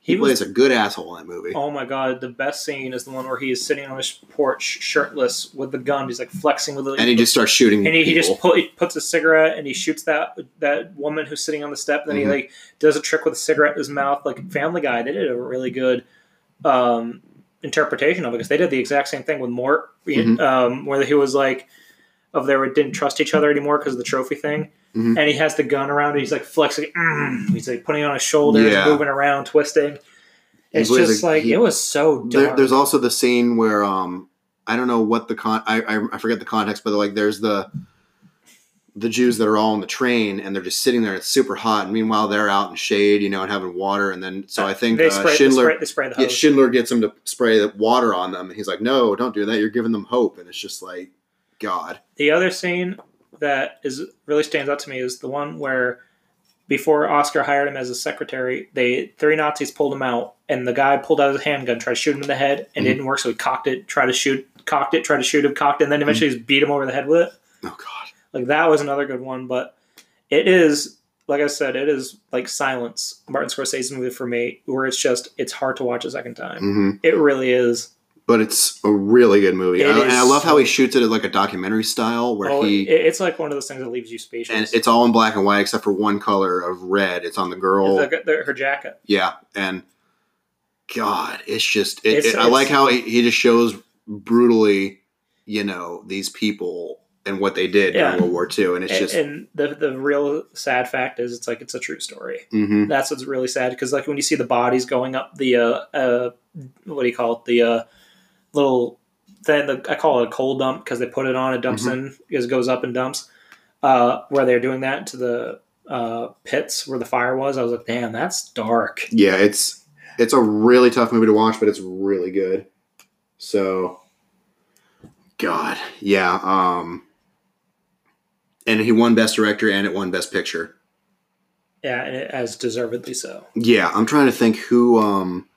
he, He was- plays a good asshole in that movie. oh my god, the best scene is the one where he is sitting on his porch, shirtless, with the gun. He's like flexing with it, and he just starts shooting and he, he just put, he puts a cigarette and he shoots that that woman who's sitting on the step. Then Mhm. he like does a trick with a cigarette in his mouth, like Family Guy. They did a really good um, interpretation of it because they did the exact same thing with Mort, Mhm. um, where he was like, of they didn't trust each other anymore because of the trophy thing, Mhm. and he has the gun around. And he's like flexing, mm, he's like putting it on his shoulders, Yeah. moving around, twisting. It's just like he- it was so dark. There, there's also the scene where um I don't know what the con I, I I forget the context, but like there's the the Jews that are all on the train and they're just sitting there. It's super hot, and meanwhile they're out in shade, you know, and having water. And then so I think they uh, spray, Schindler. they spray, they spray the Yeah. Schindler gets him to spray the water on them, and he's like, "No, don't do that. You're giving them hope." And it's just like, God, The other scene that is really stands out to me is the one where before Oscar hired him as a secretary, they three Nazis pulled him out, and the guy pulled out his handgun, tried to shoot him in the head, and Mhm. it didn't work. So he cocked it, tried to shoot, cocked it, tried to shoot him, cocked it, and then Mm-hmm. eventually just beat him over the head with it. oh God, Like that was another good one, but it is like I said, it is like Silence, Martin Scorsese's movie for me, where it's just it's hard to watch a second time. hmm It really is. But it's a really good movie, I, and I love how he shoots it like a documentary style, where Oh, he it, it's like one of those things that leaves you speechless. and it's all in black and white except for one color of red. It's on the girl. The- the- her jacket. Yeah, and God, it's just it, It's- it- I like how he, he just shows brutally, you know, these people and what they did Yeah. during World War II, and it's and, just and the the real sad fact is it's like it's a true story mhm. that's what's really sad because like when you see the bodies going up the uh, uh what do you call it the uh little thing the, i call it a coal dump because they put it on it dumps Mm-hmm. in it goes up and dumps uh where they're doing that to the uh pits where the fire was i was like damn that's dark yeah, it's it's a really tough movie to watch, but it's really good. So, God, yeah, um, and he won Best Director and it won Best Picture. yeah and it, as deservedly so Yeah, I'm trying to think who um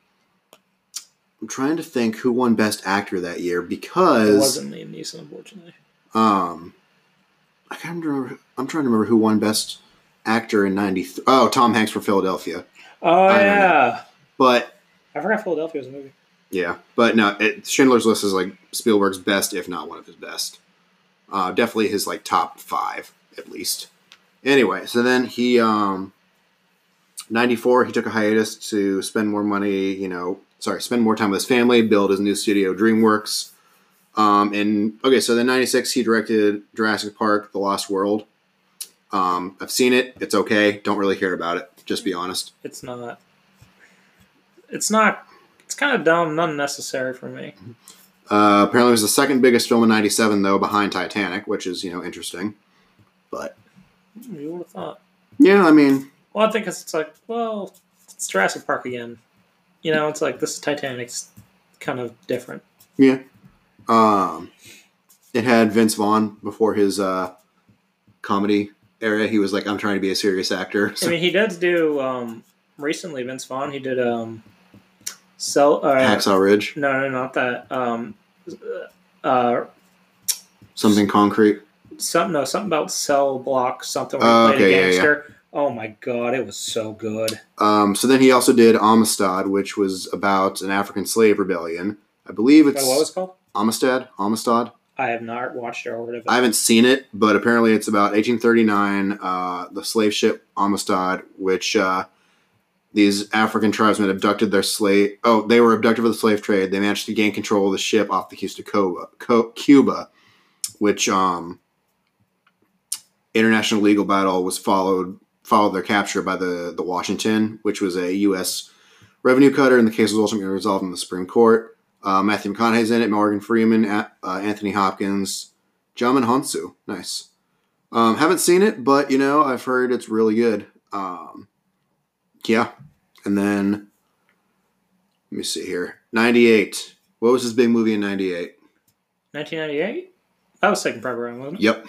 I'm trying to think who won Best Actor that year It because wasn't Liam Neeson, unfortunately. um, I can't remember. I'm trying to remember who won Best Actor in '93. Oh, Tom Hanks for Philadelphia. Oh I yeah, But I forgot Philadelphia was a movie. yeah, but no, it, Schindler's List is like Spielberg's best, if not one of his best. Uh, definitely his like top five at least. Anyway, so then he um, '94 he took a hiatus to spend more money. You know, sorry, spend more time with his family, build his new studio DreamWorks. Um, and okay, so then '96 he directed Jurassic Park: The Lost World. Um, I've seen it. It's okay. Don't really care about it. Just be honest. It's not. It's not. It's kind of dumb, not necessary for me. Uh, apparently, it was the second biggest film in '97, though, behind Titanic, which is you know interesting. But You would have thought. yeah, I mean, Well, I think it's, it's like, well, it's Jurassic Park again. You know, it's like this is Titanic's kind of different. yeah. Um, it had Vince Vaughn before his uh, comedy era. He was like, "I'm trying to be a serious actor." I mean, he does do um, recently. Vince Vaughn. He did um, sell. Uh, Hacksaw Ridge, no, no, not that. Um, uh, something concrete. something. No, something about cell block. Something. Where Oh, okay, a yeah, yeah. Oh my god, it was so good. Um, so then he also did Amistad, which was about an African slave rebellion. I believe it's what was it called? Amistad. Amistad. I have not watched or heard of it. I haven't seen it, but apparently it's about 1839, uh, the slave ship Amistad, which uh, these African tribesmen abducted their slave. Oh, they were abducted for the slave trade. They managed to gain control of the ship off the coast of Cuba, Co- Cuba which um, international legal battle was followed followed their capture by the the Washington, which was a U.S. revenue cutter, and the case was ultimately resolved in the Supreme Court. Uh, Matthew McConaughey's in it, Morgan Freeman, uh, Anthony Hopkins, Djimon Hounsou. Nice. Um, haven't seen it, but you know I've heard it's really good. Um, yeah, and then let me see here. Ninety eight. What was his big movie in ninety eight? 1998. That was Saving Private Ryan, wasn't it? Yep.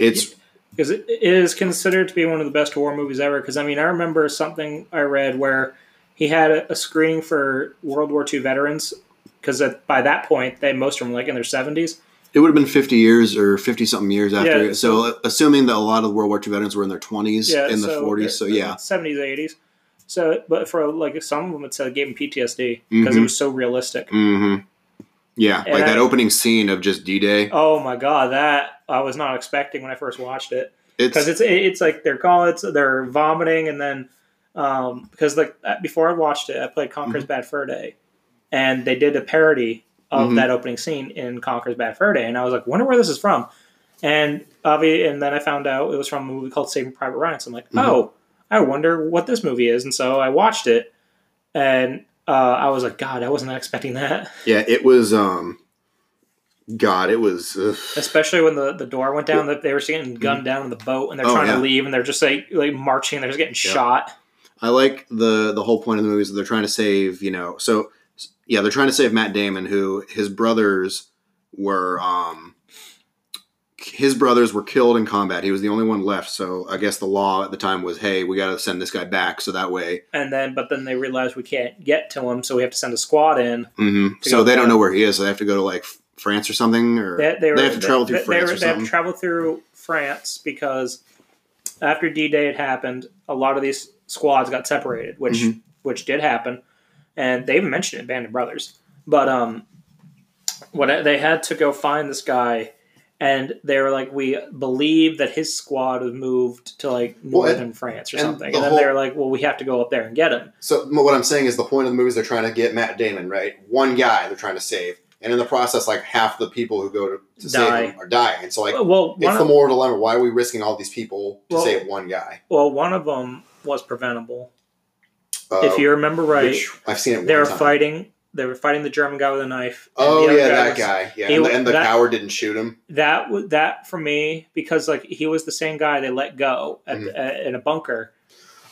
It's because it is considered to be one of the best war movies ever. Because I mean, I remember something I read where he had a, a screening for World War II veterans. Because by that point, they most of them were like in their seventies. it would have been fifty years or fifty something years after. Yeah, so, so- assuming that a lot of World War II veterans were in their twenties, Yeah, in the forties. So yeah, seventies, eighties. So, but for like some of them, it said it gave him PTSD because it Mhm. was so realistic. hmm yeah, And like that I- opening scene of just D Day. Oh my god, that I was not expecting when I first watched it. because It's it's it's like they're calling it's they're vomiting and then um, because like uh, before I watched it, I played Conker's Bad Fur Day, and they did a parody of Mhm. that opening scene in Conker's Bad Fur Day, and I was like, wonder where this is from, and obvi- and then I found out it was from a movie called Saving Private Ryan. So I'm like, Mhm. oh, I wonder what this movie is, and so I watched it, and uh, I was like, God, I wasn't expecting that, yeah, it was. um God, it was. ugh. especially when the, the door went down. That they were getting gunned down in the boat, and they're Oh, trying yeah. to leave, and they're just like like marching, they're just getting Yeah. shot. I like the the whole point of the movie is that they're trying to save. You know, so yeah, they're trying to save Matt Damon, who his brothers were. um his brothers were killed in combat. He was the only one left. So I guess the law at the time was, hey, we got to send this guy back. So that way, and then but then they realized we can't get to him, so we have to send a squad in. hmm so they don't back. know where he is. So they have to go to like France or something, or They, they, were, have to travel through they, France they, or they have to travel through France because after D Day had happened, a lot of these squads got separated, which Mhm. which did happen, and they even mentioned it, Band of Brothers. But um, what they had to go find this guy. And they were like, we believe that his squad was moved to like Well, and- northern France or and something. the And then whole- they were like, well, we have to go up there and get him. So what I'm saying is the point of the movie is they're trying to get Matt Damon right, one guy they're trying to save, and in the process, like half the people who go to, to save him are dying. And so like well, it's of- the moral dilemma. Why are we risking all these people to Well- save one guy? Well, one of them was preventable. Uh, if you remember right, I've seen it. They're fighting. They were fighting the German guy with a knife. Oh yeah, that was- guy. Yeah, he and the, and the that- coward didn't shoot him. That that for me because like he was the same guy they let go at, Mhm. at- in a bunker.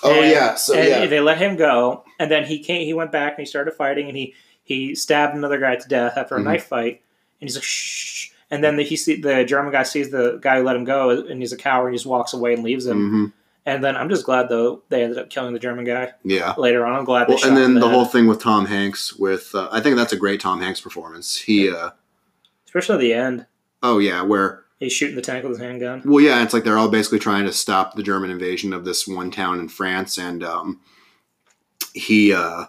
Oh And- yeah, so and yeah, they let him go, and then he came. He went back and he started fighting, and he he stabbed another guy to death after a Mhm. knife fight. And he's like, shh. And then the, he see the German guy sees the guy who let him go, and he's a coward. and He just walks away and leaves him. hmm And then I'm just glad though they ended up killing the German guy Yeah. later on. I'm glad. They Well, and then the head. whole thing with Tom Hanks with uh, I think that's a great Tom Hanks performance. He uh especially at the end, oh yeah, where he's shooting the tank with his handgun. well yeah, it's like they're all basically trying to stop the German invasion of this one town in France and um he uh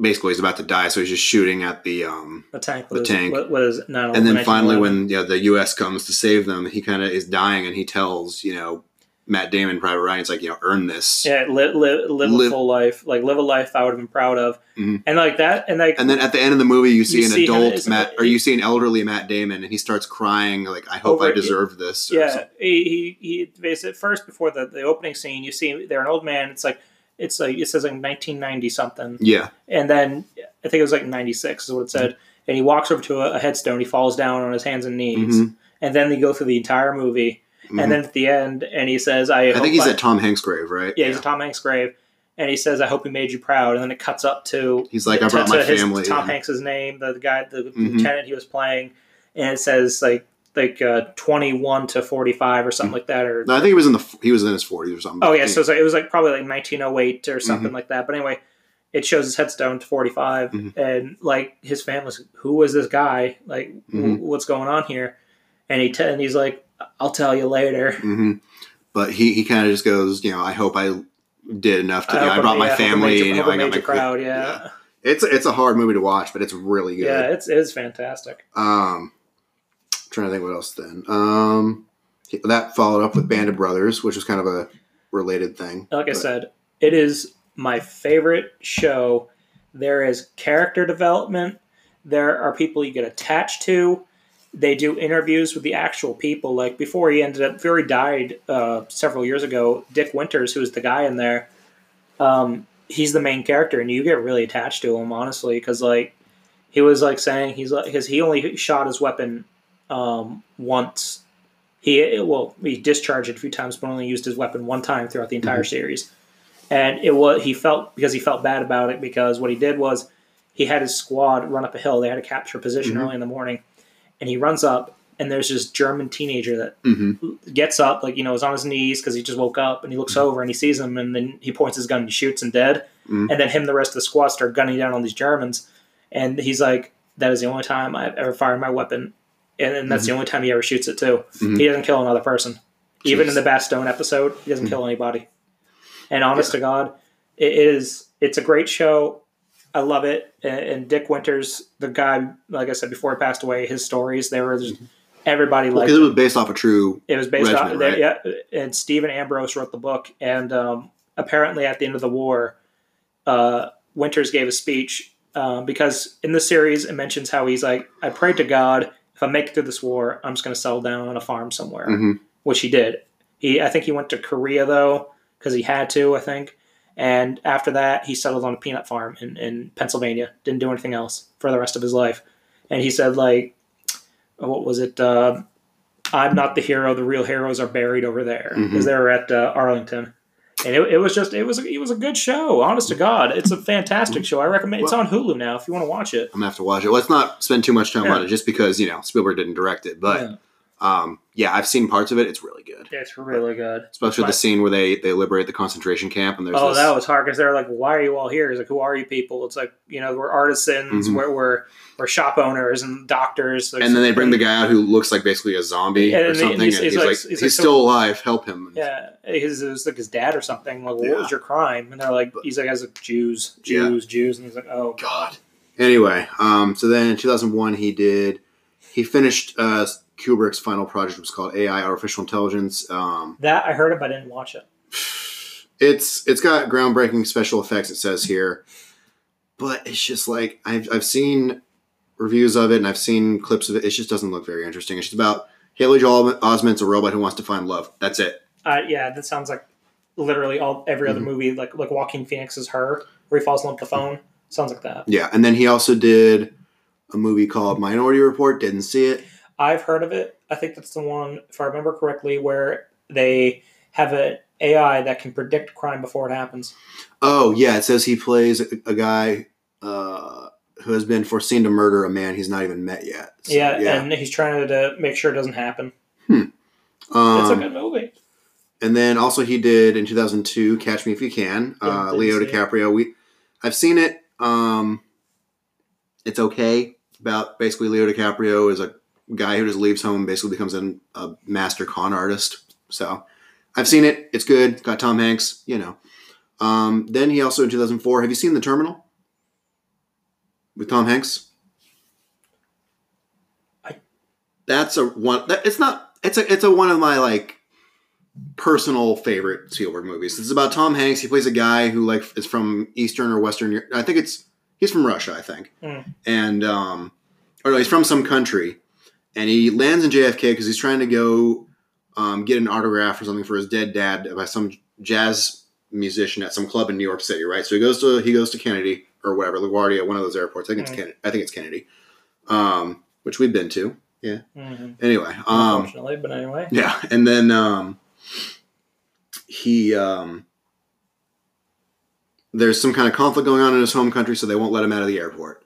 basically is about to die so he's just shooting at the um The tank The his, tank. With his 9/11 and then finally when know, the US comes to save them, he kind of is dying and he tells, you know, Matt Damon Private Ryan it's like, you know, earn this. yeah, live, live, live, Live- a full life, like live a life I would have been proud of, Mhm. and like that, and like And then at the end of the movie, you see You an see adult Matt, or you see an elderly Matt Damon, and he starts crying, like, "I hope Over- I deserve this." yeah, he he, he at first before the, the opening scene, you see they're an old man. It's like it's like it says like 1990 something, yeah, and then I think it was like 96 is what it said. And he walks over to a, a headstone. He falls down on his hands and knees, Mhm. and then they go through the entire movie. Mhm. And then at the end, and he says, "I, I think he's I- at Tom Hanks' grave, right? yeah, he's at Tom Hanks' grave." And he says, "I hope he made you proud." And then it cuts up to He's like, "I brought to my his- family." Tom and- Hanks' name, the, the guy, the Mhm. lieutenant he was playing, and it says like like uh, twenty one to forty five or something like that, or No, I think he was in the he was in his forties or something. oh but yeah, so it's like, it was like probably like nineteen oh eight or something Mm-hmm. like that. But anyway, it shows his headstone to forty Mhm. and like his family's who was this guy? Like w- Mhm. what's going on here? And he t- and he's like, I'll tell you later. hmm But he he kind of just goes, you know, I hope I did enough to. you know, I brought my yeah, I family. made you- I know, I got my crowd. proud. Yeah, It's it's a hard movie to watch, but it's really good. yeah, it's it's fantastic. Um, trying to think what else then. Um, that followed up with Band of Brothers, which was kind of a related thing. Like I said, it is my favorite show. There is character development. There are people you get attached to. They do interviews with the actual people. Like before he ended up, before he died uh, several years ago, Dick Winters, who's the guy in there, um, he's the main character, and you get really attached to him, honestly, because like he was like saying he's like because he only shot his weapon um, once. He well he discharged it a few times, but only used his weapon one time throughout the entire series. And it was he felt because he felt bad about it because what he did was he had his squad run up a hill. They had to capture position Mhm. early in the morning, and he runs up and there's this German teenager that hmm gets up, like you know, is on his knees because he just woke up, and he looks over and he sees him, and then he points his gun and he shoots him dead. Mhm. And then him, and the rest of the squad start gunning down on these Germans, and he's like, "That is the only time I've ever fired my weapon, and, and that's the only time he ever shoots it too. Mhm. He doesn't kill another person, even in the Bastogne episode, he doesn't Mhm. kill anybody. And honest to God, it is it's a great show. I love it. And, and Dick Winters, the guy, like I said before, he passed away. His stories, they were just everybody liked. Because it was based off a true. It was based Regiment, on right? yeah, and Stephen Ambrose wrote the book, and um, apparently at the end of the war, uh, Winters gave a speech um, because in the series it mentions how he's like, I prayed to God if I make it through this war, I'm just going to settle down on a farm somewhere, Mhm. which he did. He, I think he went to Korea though because he had to, I think. And after that, he settled on a peanut farm in, in Pennsylvania. Didn't do anything else for the rest of his life. And he said, like, what was it? Uh, I'm not the hero. The real heroes are buried over there because Mhm. they were at uh, Arlington. And it, it was just it was it was a good show. Honest to God, it's a fantastic show. I recommend. It's Well- on Hulu now if you want to watch it. I'm gonna have to watch it. Let's not spend too much time Yeah. on it, just because you know Spielberg didn't direct it. But Yeah. Um, yeah, I've seen parts of it. It's really good, It's really good. especially My- the scene where they they liberate the concentration camp and there's Oh, this. that was hard because they're like, "Why are you all here?" It's like, "Who are you people?" It's like you know, we're artisans, Mhm. we're, we're we're shop owners and doctors. and then they bring the guy out who looks like basically a zombie Yeah, or something, and he's- he's, he's like- like, he's he's, like, so- still alive. Help him. Yeah, his, it was like his dad or something. Like, what Yeah. was your crime? And they're like, he's like, as a Jews, Yeah. Jews, Jews, and he's like, oh God. Anyway, um, so then in 2001 he did he finished uh, Kubrick's final project, was called AI Artificial Intelligence. Um, that I heard it, but I didn't watch it. it's it's got groundbreaking special effects. It says here, but it's just like I've I've seen reviews of it and I've seen clips of it. It just doesn't look very interesting. It's just about Haley Joel Osment's a robot who wants to find love. That's it. Uh, yeah, that sounds like literally all every other Mhm. movie, like like Joaquin Phoenix is her, where he falls in love with the phone. Sounds like that. Yeah, and then he also did a movie called Minority Report. Didn't see it. I've heard of it. I think that's the one, if I remember correctly, where they have an AI that can predict crime before it happens. Oh yeah, it says he plays a, a guy uh, who has been foreseen to murder a man he's not even met yet. So, yeah, and he's trying to make sure it doesn't happen. um, It's a good movie. and then also he did in 2002 Catch Me If You Can. Uh, didn't Leo see it. DiCaprio. We, I've seen it. Um, it's okay. About basically Leo DiCaprio is a guy who just leaves home and basically becomes an, a master con artist. So I've seen it. It's good. It's got Tom Hanks. You know. Um, then he also in 2004. Have you seen The Terminal with Tom Hanks? I- That's a one. That, it's not. It's a. It's a one of my like personal favorite Spielberg movies. It's about Tom Hanks. He plays a guy who like is from Eastern or Western. I think it's he's from Russia. I think, Hmm. and um, or no, he's from some country, and he lands in JFK because he's trying to go um, get an autograph or something for his dead dad by some jazz musician at some club in New York City. Right. So he goes to he goes to Kennedy or whatever LaGuardia, one of those airports. I think it's Hmm. Kennedy. I think it's Kennedy, um, which we've been to. Mhm. Anyway, um, Unfortunately, but anyway. yeah, and then um, he um, there's some kind of conflict going on in his home country, so they won't let him out of the airport.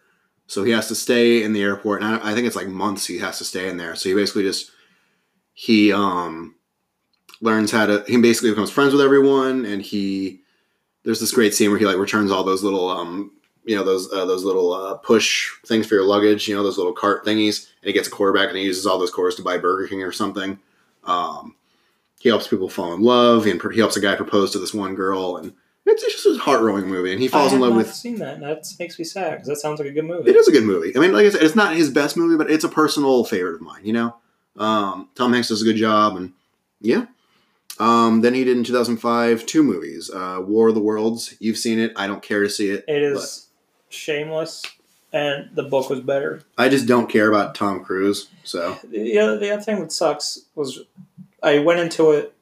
So he has to stay in the airport, and I, I think it's like months he has to stay in there. So he basically just he um, learns how to. He basically becomes friends with everyone, and he there's this great scene where he like returns all those little um, you know those uh, those little uh, push things for your luggage, you know those little cart thingies, and he gets a quarterback and he uses all those quarters to buy Burger King or something. Um, he helps people fall in love, and he helps a guy propose to this one girl, and it's just a heart movie. And he falls in love with. I in have love not with. seen that. and That makes me sad because that sounds like a good movie. It is a good movie. I mean, like I said, it's not his best movie, but it's a personal favorite of mine. You know, um, Tom Hanks does a good job, and yeah. Um, then he did in 2005 two movies, uh, War of the Worlds. You've seen it. I don't care to see it. It is shameless, and the book was better. I just don't care about Tom Cruise. So other, the other thing that sucks was I went into it,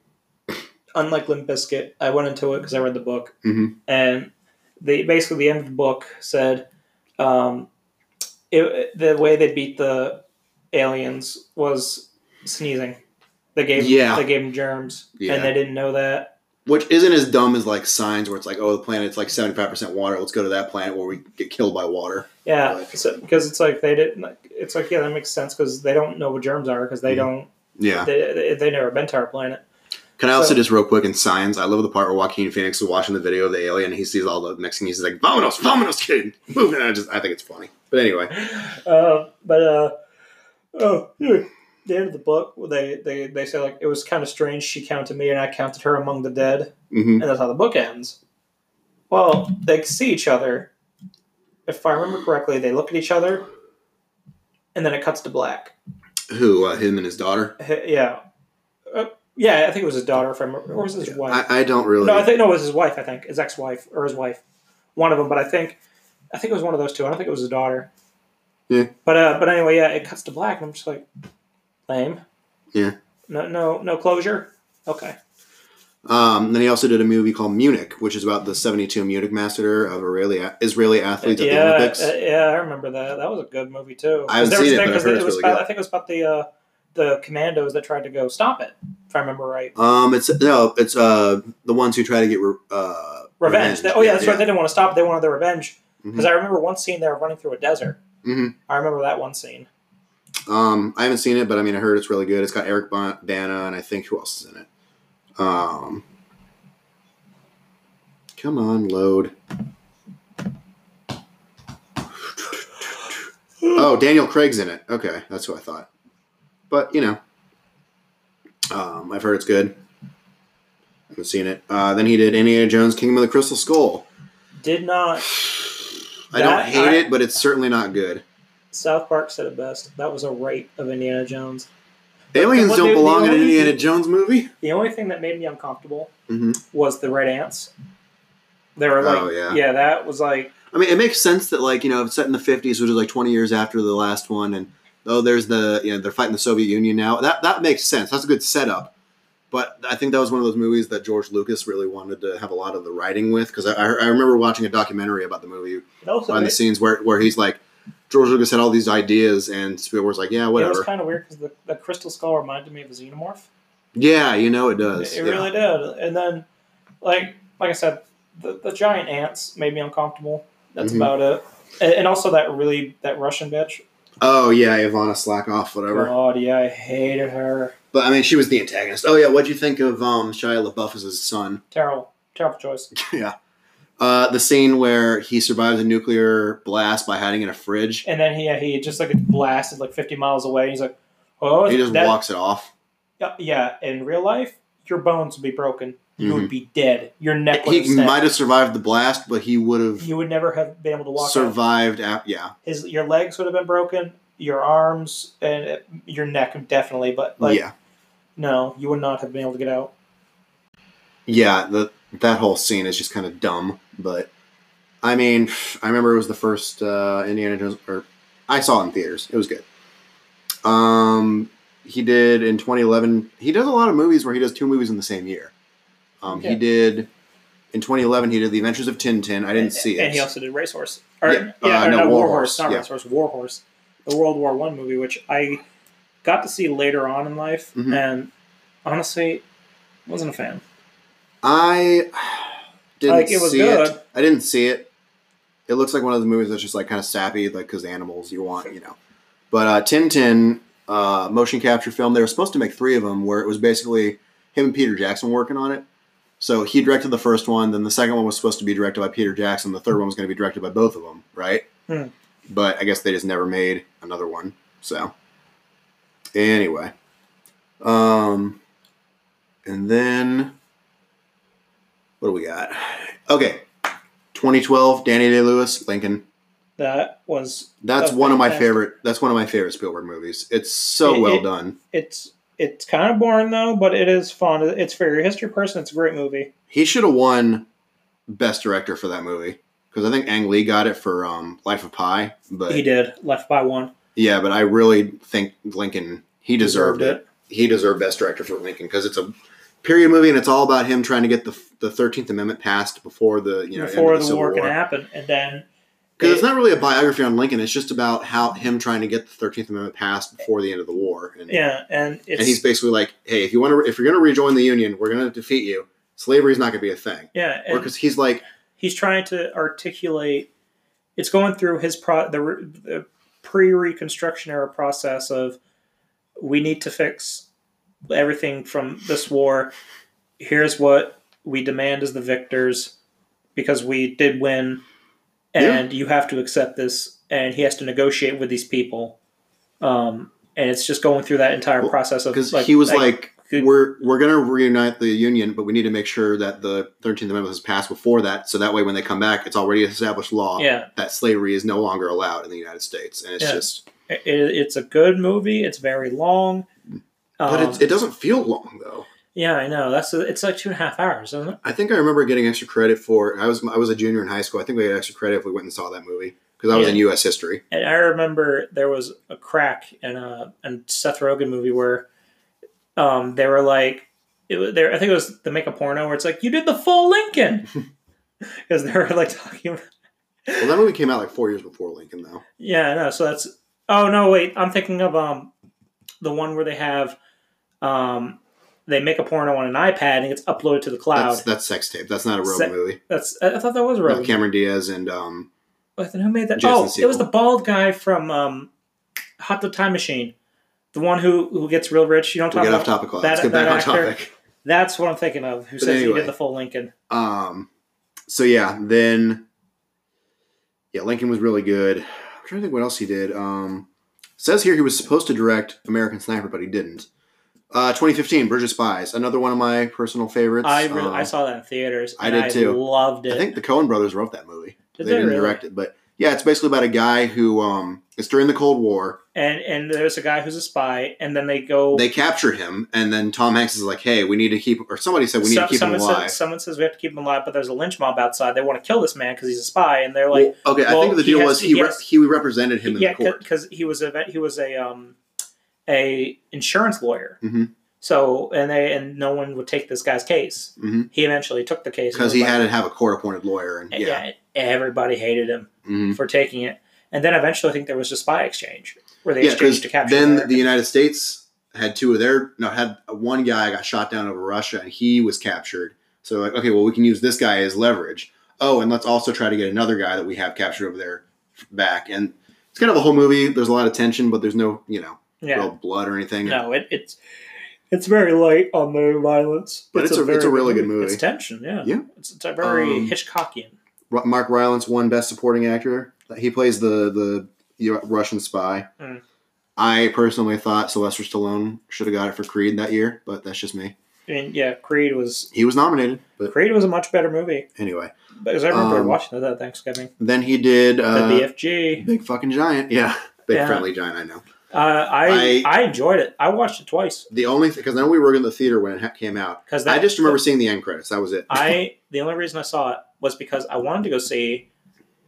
unlike Limp Bizkit, I went into it because I read the book, Mhm. and the basically the end of the book said um, it, the way they beat the aliens was sneezing. They gave Yeah. they gave them germs, Yeah. and they didn't know that. which isn't as dumb as like signs where it's like, oh, the planet's like 75% water. Let's go to that planet where we get killed by water. Yeah, so, because it's like they didn't. It's like yeah, that makes sense because they don't know what germs are because they Mhm. don't. Yeah. They, they they never been to our planet. Can I also So- just real quick in Signs? I love the part where Joaquin Phoenix is watching the video of the alien. and He sees all the thing he's like, "Vamonos, vamonos, kid, move!" And I just I think it's funny. But anyway, Uh, but uh, oh, the end of the book, they they they say like it was kind of strange. She counted me and I counted her among the dead, hmm and that's how the book ends. Well, they see each other. If I remember correctly, they look at each other, and then it cuts to black. who uh, him and his daughter? H- Yeah, yeah, I think it was his daughter. If I remember, or was it his wife? I, I don't really. No, I think no, it was his wife. I think his ex-wife or his wife, one of them. But I think, I think it was one of those two. I don't think it was his daughter. Yeah. But uh, but anyway, yeah, it cuts to black, and I'm just like, lame. Yeah. No, no, no closure. Okay. Um, then he also did a movie called Munich, which is about the '72 Munich massacre of Israeli Israeli athletes at the Olympics. uh, yeah, I remember that. That was a good movie too. I haven't 'Cause there seen it, but I've because heard it's was really about, good. I think it was about the uh, the commandos that tried to go stop it. If I remember right. Um, it's no, it's uh the ones who try to get re- uh Revenge. They- oh yeah, that's yeah. right. They didn't want to stop it. They wanted their revenge. Because Mhm. I remember one scene they were running through a desert. Mhm. I remember that one scene. Um, I haven't seen it, but I mean, I heard it's really good. It's got Eric Bana, and I think who else is in it? Um, come on, load. Oh, Daniel Craig's in it. Okay, that's who I thought. But you know, um, I've heard it's good. I haven't seen it. Uh, then he did Indiana Jones: Kingdom of the Crystal Skull. Did not I don't hate I- it, but it's certainly not good. South Park said it best. That was a rape of Indiana Jones. Aliens don't belong in an Indiana Jones movie. The only thing that made me uncomfortable hmm was the red ants. They were like, Oh, yeah. yeah, that was like, I mean, it makes sense that like you know it's set in the fifties, which is like twenty years after the last one, and oh, there's the you know they're fighting the Soviet Union now. That that makes sense. That's a good setup. But I think that was one of those movies that George Lucas really wanted to have a lot of the writing with because I, I remember watching a documentary about the movie behind the scenes where where he's like George Lucas had all these ideas and Spielberg's like yeah whatever." it was kind of weird because the, the crystal skull reminded me of a xenomorph. yeah you know it does It, it yeah. really did. And then, like, like I said, the, the giant ants made me uncomfortable. That's Mhm. about it. And, and also that really that Russian bitch. Oh yeah, Ivana Slackoff, whatever. God, yeah, I hated her. But I mean, she was the antagonist. Oh yeah, what'd you think of um, Shia LaBeouf as his son? Terrible, terrible choice. yeah. Uh, the scene where he survives a nuclear blast by hiding in a fridge. And then he he just like blasted like 50 miles away. And he's like, oh, He just that- walks it off. Yeah, Yeah, in real life, your bones would be broken. You Mhm. would be dead. Your neck would He have might have survived the blast, but he would have You would never have been able to walk. out. survived. Ap- yeah, His your legs would have been broken. Your arms and uh, your neck definitely, but like yeah, no, you would not have been able to get out. yeah. The that whole scene is just kind of dumb. But I mean, I remember it was the first uh, Indiana Jones, or I saw it in theaters. It was good. Um, he did in 2011. He does a lot of movies where he does two movies in the same year. Um, Yeah. He did in 2011. He did The Adventures of Tintin. I didn't see it. And he also did Racehorse. Or, Yeah, yeah, uh, or no, no, War Horse, Horse, not yeah. Racehorse, War Horse, the World War One movie, which I got to see later on in life, Mhm. and honestly, wasn't a fan. I didn't Like, it was see good. it. I didn't see it. It looks like one of those movies that's just like kind of sappy, like because animals you want, you know. But uh, Tintin, uh, motion capture film. They were supposed to make three of them, where it was basically him and Peter Jackson working on it. So he directed the first one. Then the second one was supposed to be directed by Peter Jackson. The third one was going to be directed by both of them, right? Hmm. But I guess they just never made another one. So anyway, um, and then what do we got? Okay, 2012, Danny Day Lewis, Lincoln. That was That's one of my favorite. That's one of my favorite Spielberg movies. It's so It- well it- done. it's it's kind of boring though, but it is fun. It's for your history person. It's a great movie. He should have won Best Director for that movie because I think Ang Lee got it for um, Life of Pi. But he did Left by One. yeah, but I really think Lincoln he deserved, Deserved it. He deserved Best Director for Lincoln because it's a period movie and it's all about him trying to get the the Thirteenth Amendment passed before the you know before end of the, the, war Civil can happen, and then Because it's not really a biography on Lincoln. It's just about how him trying to get the Thirteenth Amendment passed before the end of the war. And, yeah, and it's and he's basically like, "Hey, if you want to, if you're going to rejoin the Union, we're going to defeat you. Slavery is not going to be a thing." yeah, because he's like, he's trying to articulate. It's going through his pro the, the pre-reconstruction era process of we need to fix everything from this war. Here's what we demand as the victors because we did win, and you have to accept this. And he has to negotiate with these people, um, and it's just going through that entire Well, process of because like he was like, "We're we're going to reunite the Union, but we need to make sure that the Thirteenth Amendment was passed before that, so that way when they come back, it's already established law yeah, that slavery is no longer allowed in the United States." And it's Yeah. just, it, it's a good movie. It's very long. but Um, it, it doesn't feel long though. Yeah, I know. That's it's like two and a half hours, isn't it? I think I remember getting extra credit for. I was I was a junior in high school. I think we had extra credit if we went and saw that movie because I was Yeah. in U.S. history. And I remember there was a crack in a, in Seth Rogen movie where um, they were like, it was there. I think it was the make a porno where it's like you did the full Lincoln because they were like talking. About, Well, that movie came out like four years before Lincoln, though. yeah, I know. So that's. Oh no! Wait, I'm thinking of um, the one where they have um, they make a porno on an iPad and it gets uploaded to the cloud. That's that's sex tape. That's not a Roman Se- movie. That's I thought that was a No, Rogen. Cameron Diaz and um, Wait, then who made that? Jason oh, it was the bald guy from um, Hot Tub Time Machine, the one who who gets real rich. You don't we talk get about. off topic. Let's get back that on actor. topic. That's what I'm thinking of. Who But says he did the full Lincoln? Um, so yeah, then yeah, Lincoln was really good. I'm trying to think what else he did. Um, says here he was supposed to direct American Sniper, but he didn't. Uh, 2015, Bridge of Spies, another one of my personal favorites. I really, Um, I saw that in theaters. I did too. Loved it. I think the Coen brothers wrote that movie. Did they, they didn't really? direct it, but yeah, it's basically about a guy who um, it's during the Cold War. and and there's a guy who's a spy, and then they go. They capture him, and then Tom Hanks is like, "Hey, we need to keep," or somebody said, "We need so- to keep him alive." Says, someone says we have to keep him alive, but there's a lynch mob outside. They want to kill this man because he's a spy, and they're like, Well, okay, I think the he deal has was he he re- he represented him in yeah, the court. because he was a he was a um a insurance lawyer. Mhm. So and they and no one would take this guy's case. Mhm. He eventually took the case because he had to have a court-appointed lawyer, and and yeah, yeah, everybody hated him Mhm. for taking it. And then eventually, I think there was a spy exchange where they yeah, exchanged to capture. then Americans. the United States had two of their no had one guy got shot down over Russia, and he was captured. So like, okay, well, we can use this guy as leverage. Oh, and let's also try to get another guy that we have captured over there back, and It's kind of a whole movie. There's a lot of tension, but there's no you know Yeah. real blood or anything. No, it, it's it's very light on the violence, But it's a- it's a really good movie. It's tension, yeah. Yeah. It's, it's a very Um, Hitchcockian. Mark Rylance won Best Supporting Actor. He plays the the Russian spy. Mm. I personally thought Sylvester Stallone should have got it for Creed that year, but that's just me. I mean, yeah, Creed was He was nominated, but Creed was a much better movie anyway. because I remember Um, watching that Thanksgiving. Then he did The uh, BFG. Big Fucking Giant. Yeah, Big Yeah. Friendly Giant. I know. Uh, I, I- I enjoyed it. I watched it twice The only because I know we were in the theater when it ha- came out. because I just remember seeing the end credits. That was it. I the only reason I saw it was because I wanted to go see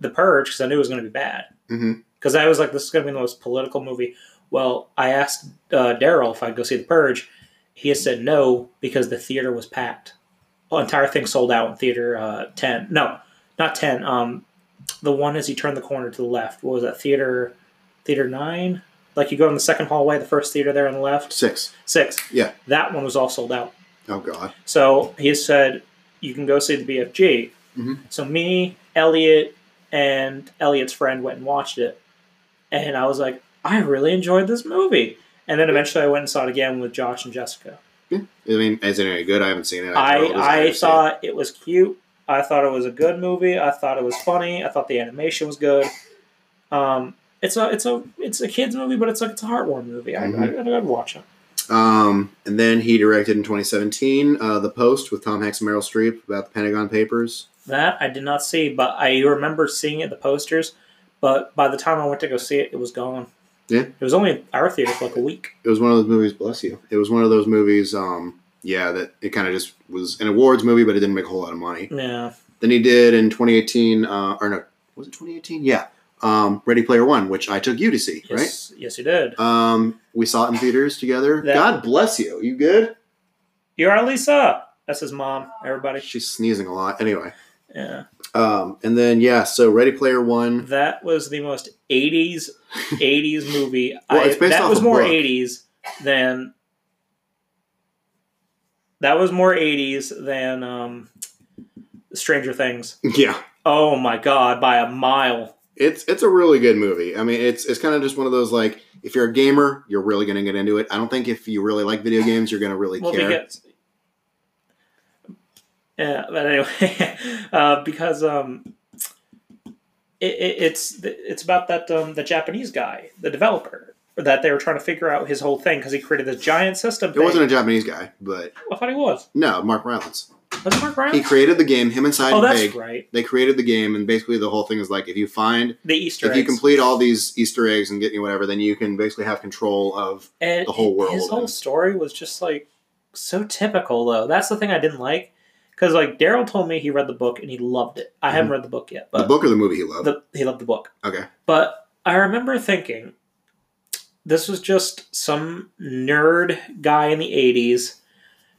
The Purge because I knew it was going to be bad. Because I was like, this is going to be the most political movie. Well, I asked uh, Daryl if I'd go see The Purge. He has said no because the theater was packed. The entire thing sold out in theater uh, ten. No, not ten. Um, the one as you turn the corner to the left. What was that theater? Theater nine. Like you go in the second hallway, the first theater there on the left. Six. Six. Yeah. That one was all sold out. Oh God. So he said, you can go see the BFG. Mhm. So me, Elliot, and Elliot's friend went and watched it. And I was like, I really enjoyed this movie. And then eventually I went and saw it again with Josh and Jessica. I mean, is it any good? I haven't seen it. I, I to see it. thought it was cute. I thought it was a good movie. I thought it was funny. I thought the animation was good. Um, it's a it's a it's a kids movie, but it's like it's a heartwarming movie. I, Mhm. I, I'd watch it. Um, and then he directed in 2017 uh, The Post with Tom Hanks and Meryl Streep about the Pentagon Papers. That I did not see, but I remember seeing it the posters. But by the time I went to go see it, it was gone. Yeah. It was only our theater for like a week. It was one of those movies. Bless you. It was one of those movies. Um, yeah, that it kind of just was an awards movie, but it didn't make a whole lot of money. Yeah. Then he did in 2018, uh, or no, was it 2018? Yeah, um, Ready Player One, which I took you to see, right? Yes, yes, you did. Um, we saw it in theaters together. That- God bless you. You good? You are Lisa. That's his mom. Everybody. She's sneezing a lot. Anyway, Yeah. um, and then yeah, so Ready Player One. That was the most '80s '80s movie. Well, I, it's based that off was more book. '80s than. That was more '80s than um, Stranger Things. Yeah, Oh my god, by a mile. It's it's a really good movie. I mean, it's it's kind of just one of those like if you're a gamer, you're really gonna get into it. I don't think if you really like video games, you're gonna really Well, care. because yeah, but anyway, uh, because um, it, it, it's it's about that um, the Japanese guy, the developer, that they were trying to figure out his whole thing because he created this giant system. it wasn't a Japanese guy, but I thought he was. no, Mark Rylance. Mark Ryan? He created the game. Him and Simon oh, that's Pegg. right. They created the game, and basically the whole thing is like if you find The Easter if you complete all these Easter eggs and get you whatever, then you can basically have control of. and the whole world His whole story was just like so typical, though. That's the thing I didn't like because like Daryl told me he read the book and he loved it. I haven't mm-hmm. read the book yet, but the book or the movie he loved. the, he loved the book. okay. But I remember thinking this was just some nerd guy in the 80s.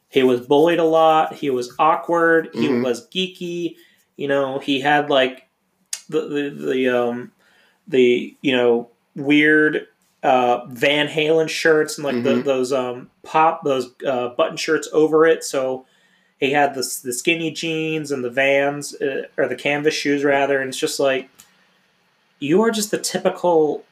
He was bullied a lot. He was awkward. He Mhm. was geeky. You know, he had like the the, the um the you know weird uh, Van Halen shirts and like the, Mhm. those um pop those uh, button shirts over it. So he had the the skinny jeans and the Vans uh, or the canvas shoes rather, and it's just like you are just the typical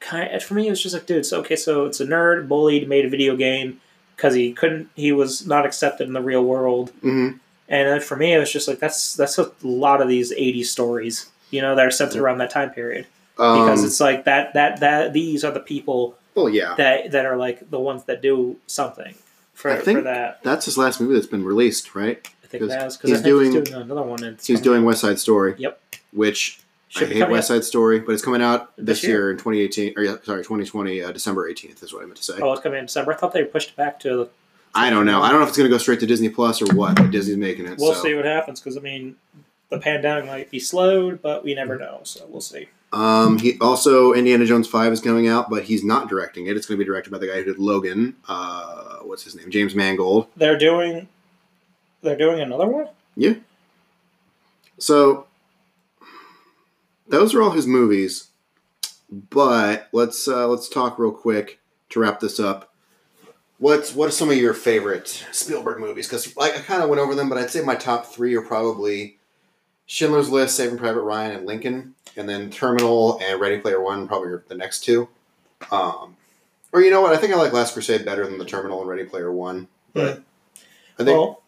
kind. For me, it was just like, dude, so okay, so it's a nerd bullied, made a video game because he couldn't, he was not accepted in the real world, hmm and for me, it was just like that's that's a lot of these 80 stories, you know, that are centered around that time period because Um, it's like that that that these are the people well, yeah, that that are like the ones that do something for, I think for that. that's his last movie that's been released, right? I think 'cause that's because he's he's doing- doing another one. He's doing West Side Story. Yep. Which should I hate West Side Story, but it's coming out this, This year. year. in 2018 or yeah, sorry, 2020 uh, December 18th is what I meant to say. Oh, it's coming in December. I thought they pushed it back to the I don't know. I don't know if it's going to go straight to Disney Plus or what, but Disney's making it. We'll so. see what happens because I mean, the pandemic might be slowed, but we never know. So we'll see. Um, he also Indiana Jones Five is coming out, but he's not directing it. It's going to be directed by the guy who did Logan. Uh, what's his name? James Mangold. They're doing, they're doing another one. Yeah. So those are all his movies. But let's uh, let's talk real quick to wrap this up. What's what are some of your favorite Spielberg movies? Because like, I kind of went over them, but I'd say my top three are probably Schindler's List, Saving Private Ryan, and Lincoln. and then Terminal and Ready Player One probably are the next two. Um, or you know what? I think I like Last Crusade better than the Terminal and Ready Player One. But I think well,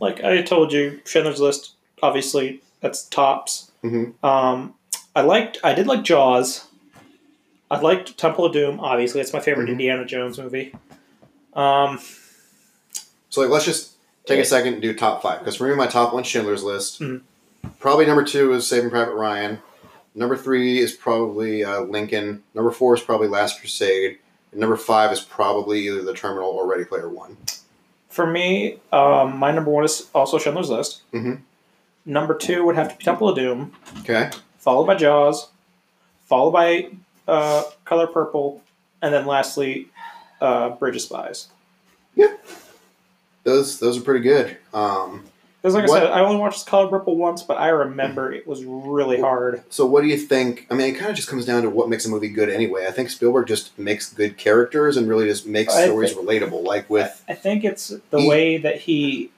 like I told you, Schindler's List, obviously that's tops. Mhm. Um, I liked, I did like Jaws. I liked Temple of Doom. Obviously, it's my favorite Mhm. Indiana Jones movie. Um, so. Like, let's just take a second and do top five because for me, my top one Schindler's List. Mhm. Probably number two is Saving Private Ryan. Number three is probably uh, Lincoln. Number four is probably Last Crusade. And number five is probably either The Terminal or Ready Player One. for me, um, my number one is also Schindler's List. Mhm. Number two would have to be Temple of Doom, Okay. Followed by Jaws, followed by uh, Color Purple, and then lastly, uh, Bridge of Spies. Those those are pretty good. Um, Because, like What- I said, I only watched Color Purple once, but I remember it was really hard. So what do you think? I mean, it kind of just comes down to what makes a movie good anyway. I think Spielberg just makes good characters and really just makes I stories relatable. Like with I think it's the He- way that he,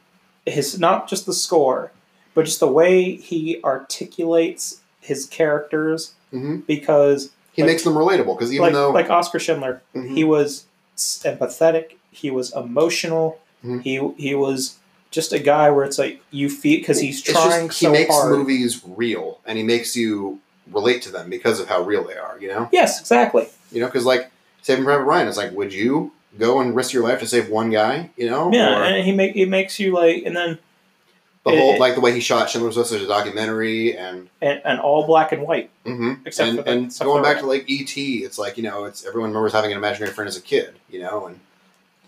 his not just the score, but just the way he articulates his characters. Mhm. Because he Like- makes them relatable because even like though like Oskar Schindler, Mhm. he was empathetic. He was emotional. Mhm. He he was just a guy where it's like you feel because he's trying just, so he makes hard. movies real and he makes you relate to them because of how real they are. You know, Yes, exactly. you know, because like Saving Private Ryan is like, would you go and risk your life to save one guy? You know, Yeah, Or and he make it makes you like, and then the it- whole it- like the way he shot Schindler's List as a documentary and and, and all black and white. hmm Except and, for the- and going back to like ET, it's like you know, it's everyone remembers having an imaginary friend as a kid, you know, and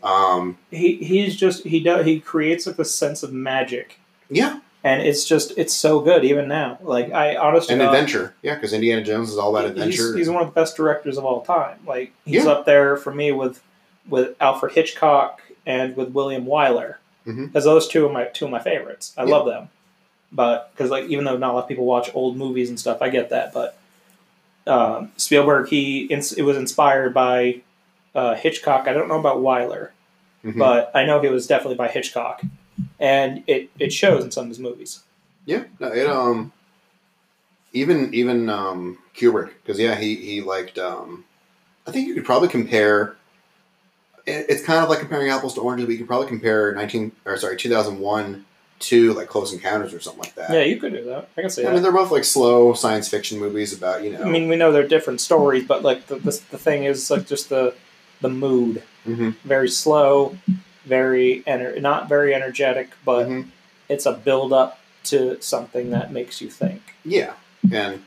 um, He he's just he does he creates like this sense of magic, yeah, and it's just it's so good even now. Like I honestly an adventure, yeah, because Indiana Jones is all about He's, adventure. he's one of the best directors of all time. Like he's Yeah. up there for me with with Alfred Hitchcock and with William Wyler. Mhm. Because those two are my two of my favorites. I Yeah. love them. But because like even though not a lot of people watch old movies and stuff, I get that. But um, Spielberg, he ins- it was inspired by uh, Hitchcock. I don't know about Wyler, Mhm. but I know he was definitely by Hitchcock, and it it shows in some of his movies. yeah, no, it um, even even um Kubrick, because yeah, he he liked um, I think you could probably compare. It- It's kind of like comparing apples to oranges, but you could probably compare nineteen or sorry two thousand one to like Close Encounters or something like that. Yeah, you could do that. I can see I that. mean, they're both like slow science fiction movies about you know. I mean, we know they're different stories, but like the the, the thing is like just the the mood, Mhm. very slow, very ener- not very energetic, but Mhm. it's a build up to something that makes you think. Yeah, and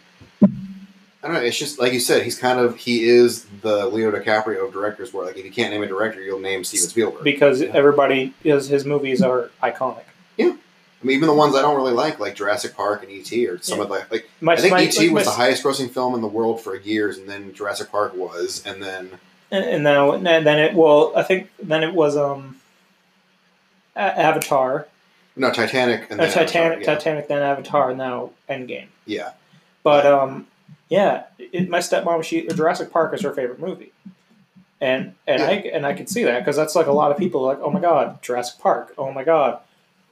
I don't know. It's just like you said. He's kind of he is the Leo DiCaprio of directors. Where like if you can't name a director, you'll name Steven Spielberg. Because Yeah. everybody his his movies are iconic. Yeah, I mean, even the ones I don't really like, like Jurassic Park and ET, or some Yeah. of the like. My, I think my- ET like was my- the highest grossing film in the world for years, and then Jurassic Park was, and then and, and now and then it well, I think then it was um Avatar, no Titanic and uh, then Titanic, Avatar, Titanic, then Avatar, now Endgame. yeah. yeah. But um, yeah, it, my stepmom, she Jurassic Park is her favorite movie, and and I and I can see that because that's like a lot of people are like, oh my god, Jurassic Park, oh my god,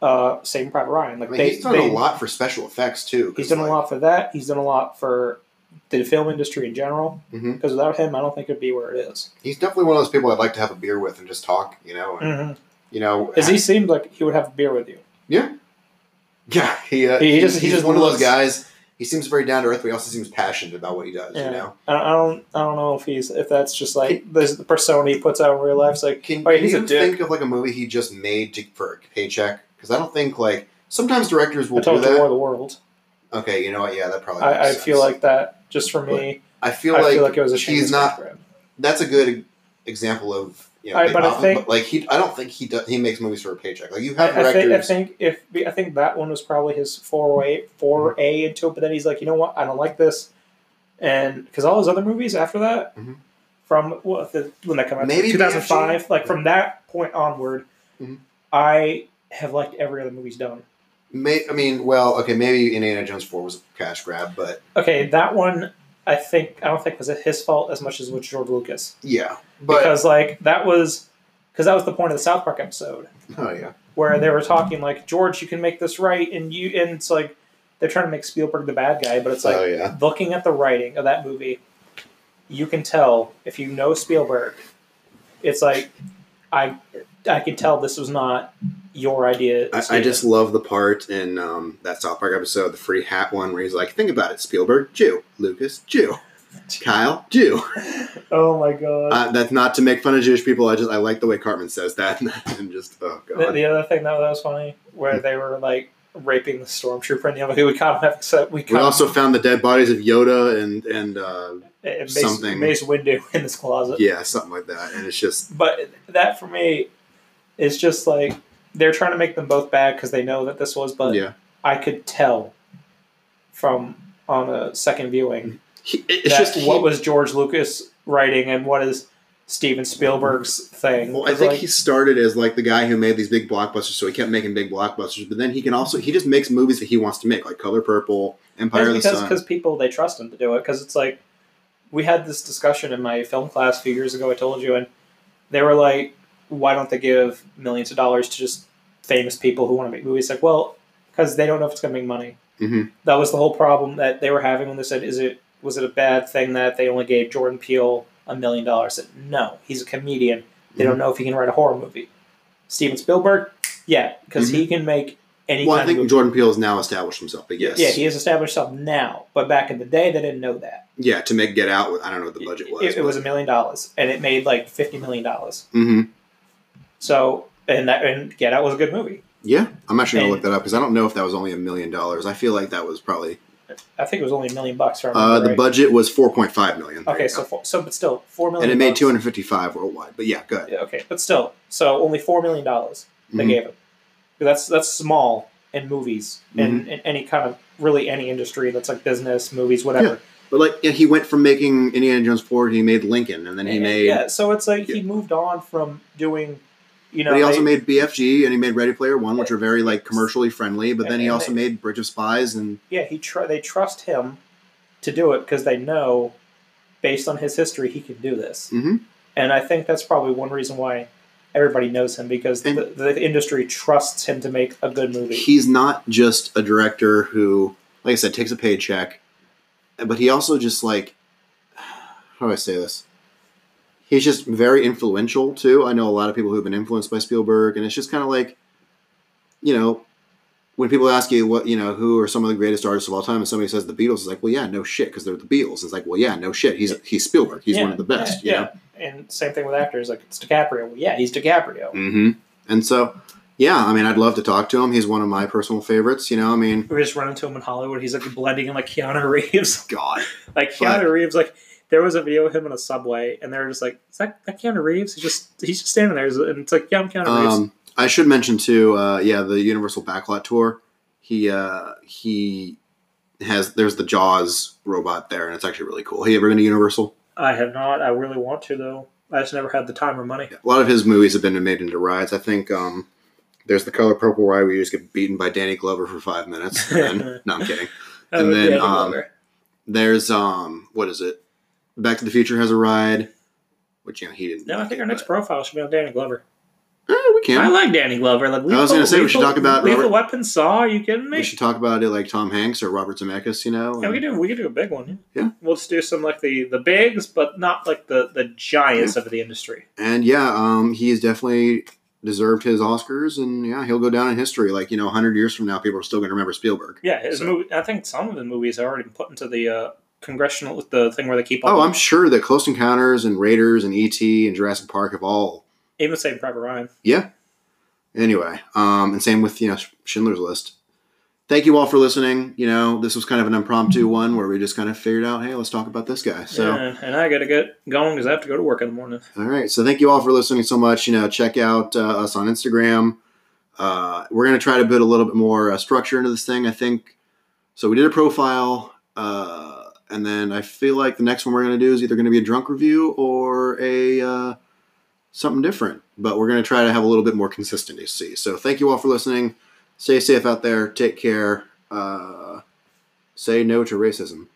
uh, Saving Private Ryan. Like I mean, they, he's done they- a lot for special effects too. He's done like, a lot for that. He's done a lot for the film industry in general. Because without him, I don't think it'd be where it is. He's definitely one of those people I'd like to have a beer with and just talk. You know, and, Mm-hmm. you know, Because he seemed like he would have a beer with you. Yeah, he uh, He he, just- just he he's just one of those guys. He seems very down to earth, but he also seems passionate about what he does. Yeah. You know, I, I don't. I don't know if he's if that's just like this the persona he puts out in real life. It's like, can, oh, yeah, can he's you think of like a movie he just made to, for a paycheck? Because I don't think like sometimes directors I will do you War that. of the World. Okay, you know what? Yeah, that probably. I, I feel like that just for me. I feel I like, feel like it was a he's not. That's a good example of you know. I- but I pop- think- like he, I don't think he does. He makes movies for a paycheck. Like you I, have I think, I think if I think that one was probably his foray foray into it, but then he's like, you know what, I don't like this, and because all his other movies after that, Mhm. from what the, when they come out, Maybe two thousand five, like from that point onward, Mhm. I have liked every other movie he's done. May, I mean, well, okay, maybe Indiana Jones Four was a cash grab, but Okay, that one I think I don't think it was his fault as much as with George Lucas. Yeah, but because like that was because that was the point of the South Park episode. Oh yeah, where they were talking like George, you can make this right, and you and it's like they're trying to make Spielberg the bad guy, but it's like oh yeah. looking at the writing of that movie, you can tell if you know Spielberg, it's like I I can tell this was not your idea. I, I just love the part in um, that South Park episode, the free hat one, where he's like, "Think about it, Spielberg, Jew, Lucas, Jew, Kyle, Jew." oh my god. Uh, that's not to make fun of Jewish people. I just I like the way Cartman says that, and just oh the, god. the other thing that was funny where they were like raping the stormtrooper and the other we kind of have to we We also found the dead bodies of Yoda and and uh, Mace, something- Mace Windu in this closet. yeah, something like that, and it's just But that for me is just like they're trying to make them both bad because they know that this was. But yeah. I could tell from on a second viewing He, it's just what he- was George Lucas writing and what is Steven Spielberg's thing. Well, I think like- he started as like the guy who made these big blockbusters, so he kept making big blockbusters. But then he can also he just makes movies that he wants to make, like Color Purple, Empire of the because Sun. because people they trust him to do it because it's like we had this discussion in my film class a few years ago. I told you, and they were like, "Why don't they give millions of dollars to just famous people who want to make movies?" Like, well, because they don't know if it's going to make money. Mhm. That was the whole problem that they were having when they said, "Is it was it a bad thing that they only gave Jordan Peele a million dollars?" Said, No, he's a comedian. They Mm-hmm. don't know if he can write a horror movie. Steven Spielberg, yeah, because he can make any Mm-hmm. Well, I think. Jordan Peele has now established himself, but yes, Yeah, he has established himself now, but back in the day, they didn't know that. yeah, to make Get Out, I don't know what the budget was. It, it was a million dollars, and it made like fifty million dollars. hmm So, and that and Get Out was a good movie. Yeah, I'm actually gonna And- look that up because I don't know if that was only a million dollars. I feel like that was probably I think it was only a million bucks. Uh, the right. budget was 4.5 million. Okay, so four, so but still four million. and it made bucks. 255 worldwide. But yeah, good. Yeah, okay, but still, so only four million dollars they Mhm. gave him. That's that's small in movies Mm-hmm. in, any kind of really any industry that's like business, movies, whatever. But like, yeah, he went from making Indiana Jones 4, he made Lincoln, and then he And- made. yeah. So it's like he moved on from doing, you know, but he also they- made BFG and he made Ready Player One, which are very like commercially friendly. But then he also they- made Bridge of Spies, and yeah, he tr- they trust him to do it because they know, based on his history, he can do this. Mhm. And I think that's probably one reason why everybody knows him because the, the industry trusts him to make a good movie. he's not just a director who, like I said, takes a paycheck, but he also just like, how do I say this? He's just very influential too. I know a lot of people who have been influenced by Spielberg, and it's just kind of like, you know, when people ask you what you know who are some of the greatest artists of all time, and somebody says the Beatles, it's like, well, yeah, no shit, because they're the Beatles. It's like, well, yeah, no shit, he's he's Spielberg, he's one of the best, Yeah, you know. yeah. and same thing with actors. Like it's DiCaprio. Well, yeah, he's DiCaprio. hmm And so, yeah, I mean, I'd love to talk to him. He's one of my personal favorites. You know, I mean, We just run into him in Hollywood. He's like blending in like Keanu Reeves. God, like Keanu But- Reeves, like there was a video of him in a subway, and they're just like, "Is that, that Keanu Reeves?" He's just he's just standing there, and it's like, "Yeah, I'm Keanu Reeves." Um, I should mention too. Uh, yeah, the Universal Backlot tour. He uh, he has. There's the Jaws robot there, and it's actually really cool. Have you ever been to Universal? I have not. I really want to though. I just never had the time or money. A lot of his movies have been made into rides. I think um, there's the Color Purple ride where you just get beaten by Danny Glover for five minutes. And then, no, I'm kidding. And then, um, There's um, what is it? Back to the Future has a ride, which you know he didn't. no, I think our next but- profile should be on Danny Glover. Eh, we can. I like Danny Glover. Like I was gonna say we should talk about Lethal Robert- Weapon. Saw? Are you kidding me? we should talk about it like Tom Hanks or Robert Zemeckis. You know. Yeah, we could do we could do a big one. Yeah. yeah. we'll just do some like the the bigs, but not like the the giants of the industry. And yeah, um, he's definitely deserved his Oscars, and yeah, he'll go down in history. Like you know, hundred years from now, people are still going to remember Spielberg. Yeah, his So- movie. I think some of his movies are already put into the uh, congressional with the thing where they keep. all Oh, I'm sure that Close Encounters and Raiders and ET and Jurassic Park have all. even Saving Private Ryan. Yeah. Anyway, um, and same with you know Schindler's List. Thank you all for listening. You know, this was kind of an impromptu one where we just kind of figured out, hey, let's talk about this guy. So. and, and I got to get going because I have to go to work in the morning. All right. So thank you all for listening so much. You know, check out uh, us on Instagram. Uh, we're going to try to put a little bit more uh, structure into this thing. I think. So we did a profile, uh, and then I feel like the next one we're going to do is either going to be a drunk review or a uh, something different. But we're going to try to have a little bit more consistency. So thank you all for listening. Stay safe out there. Take care. Uh, say no to racism.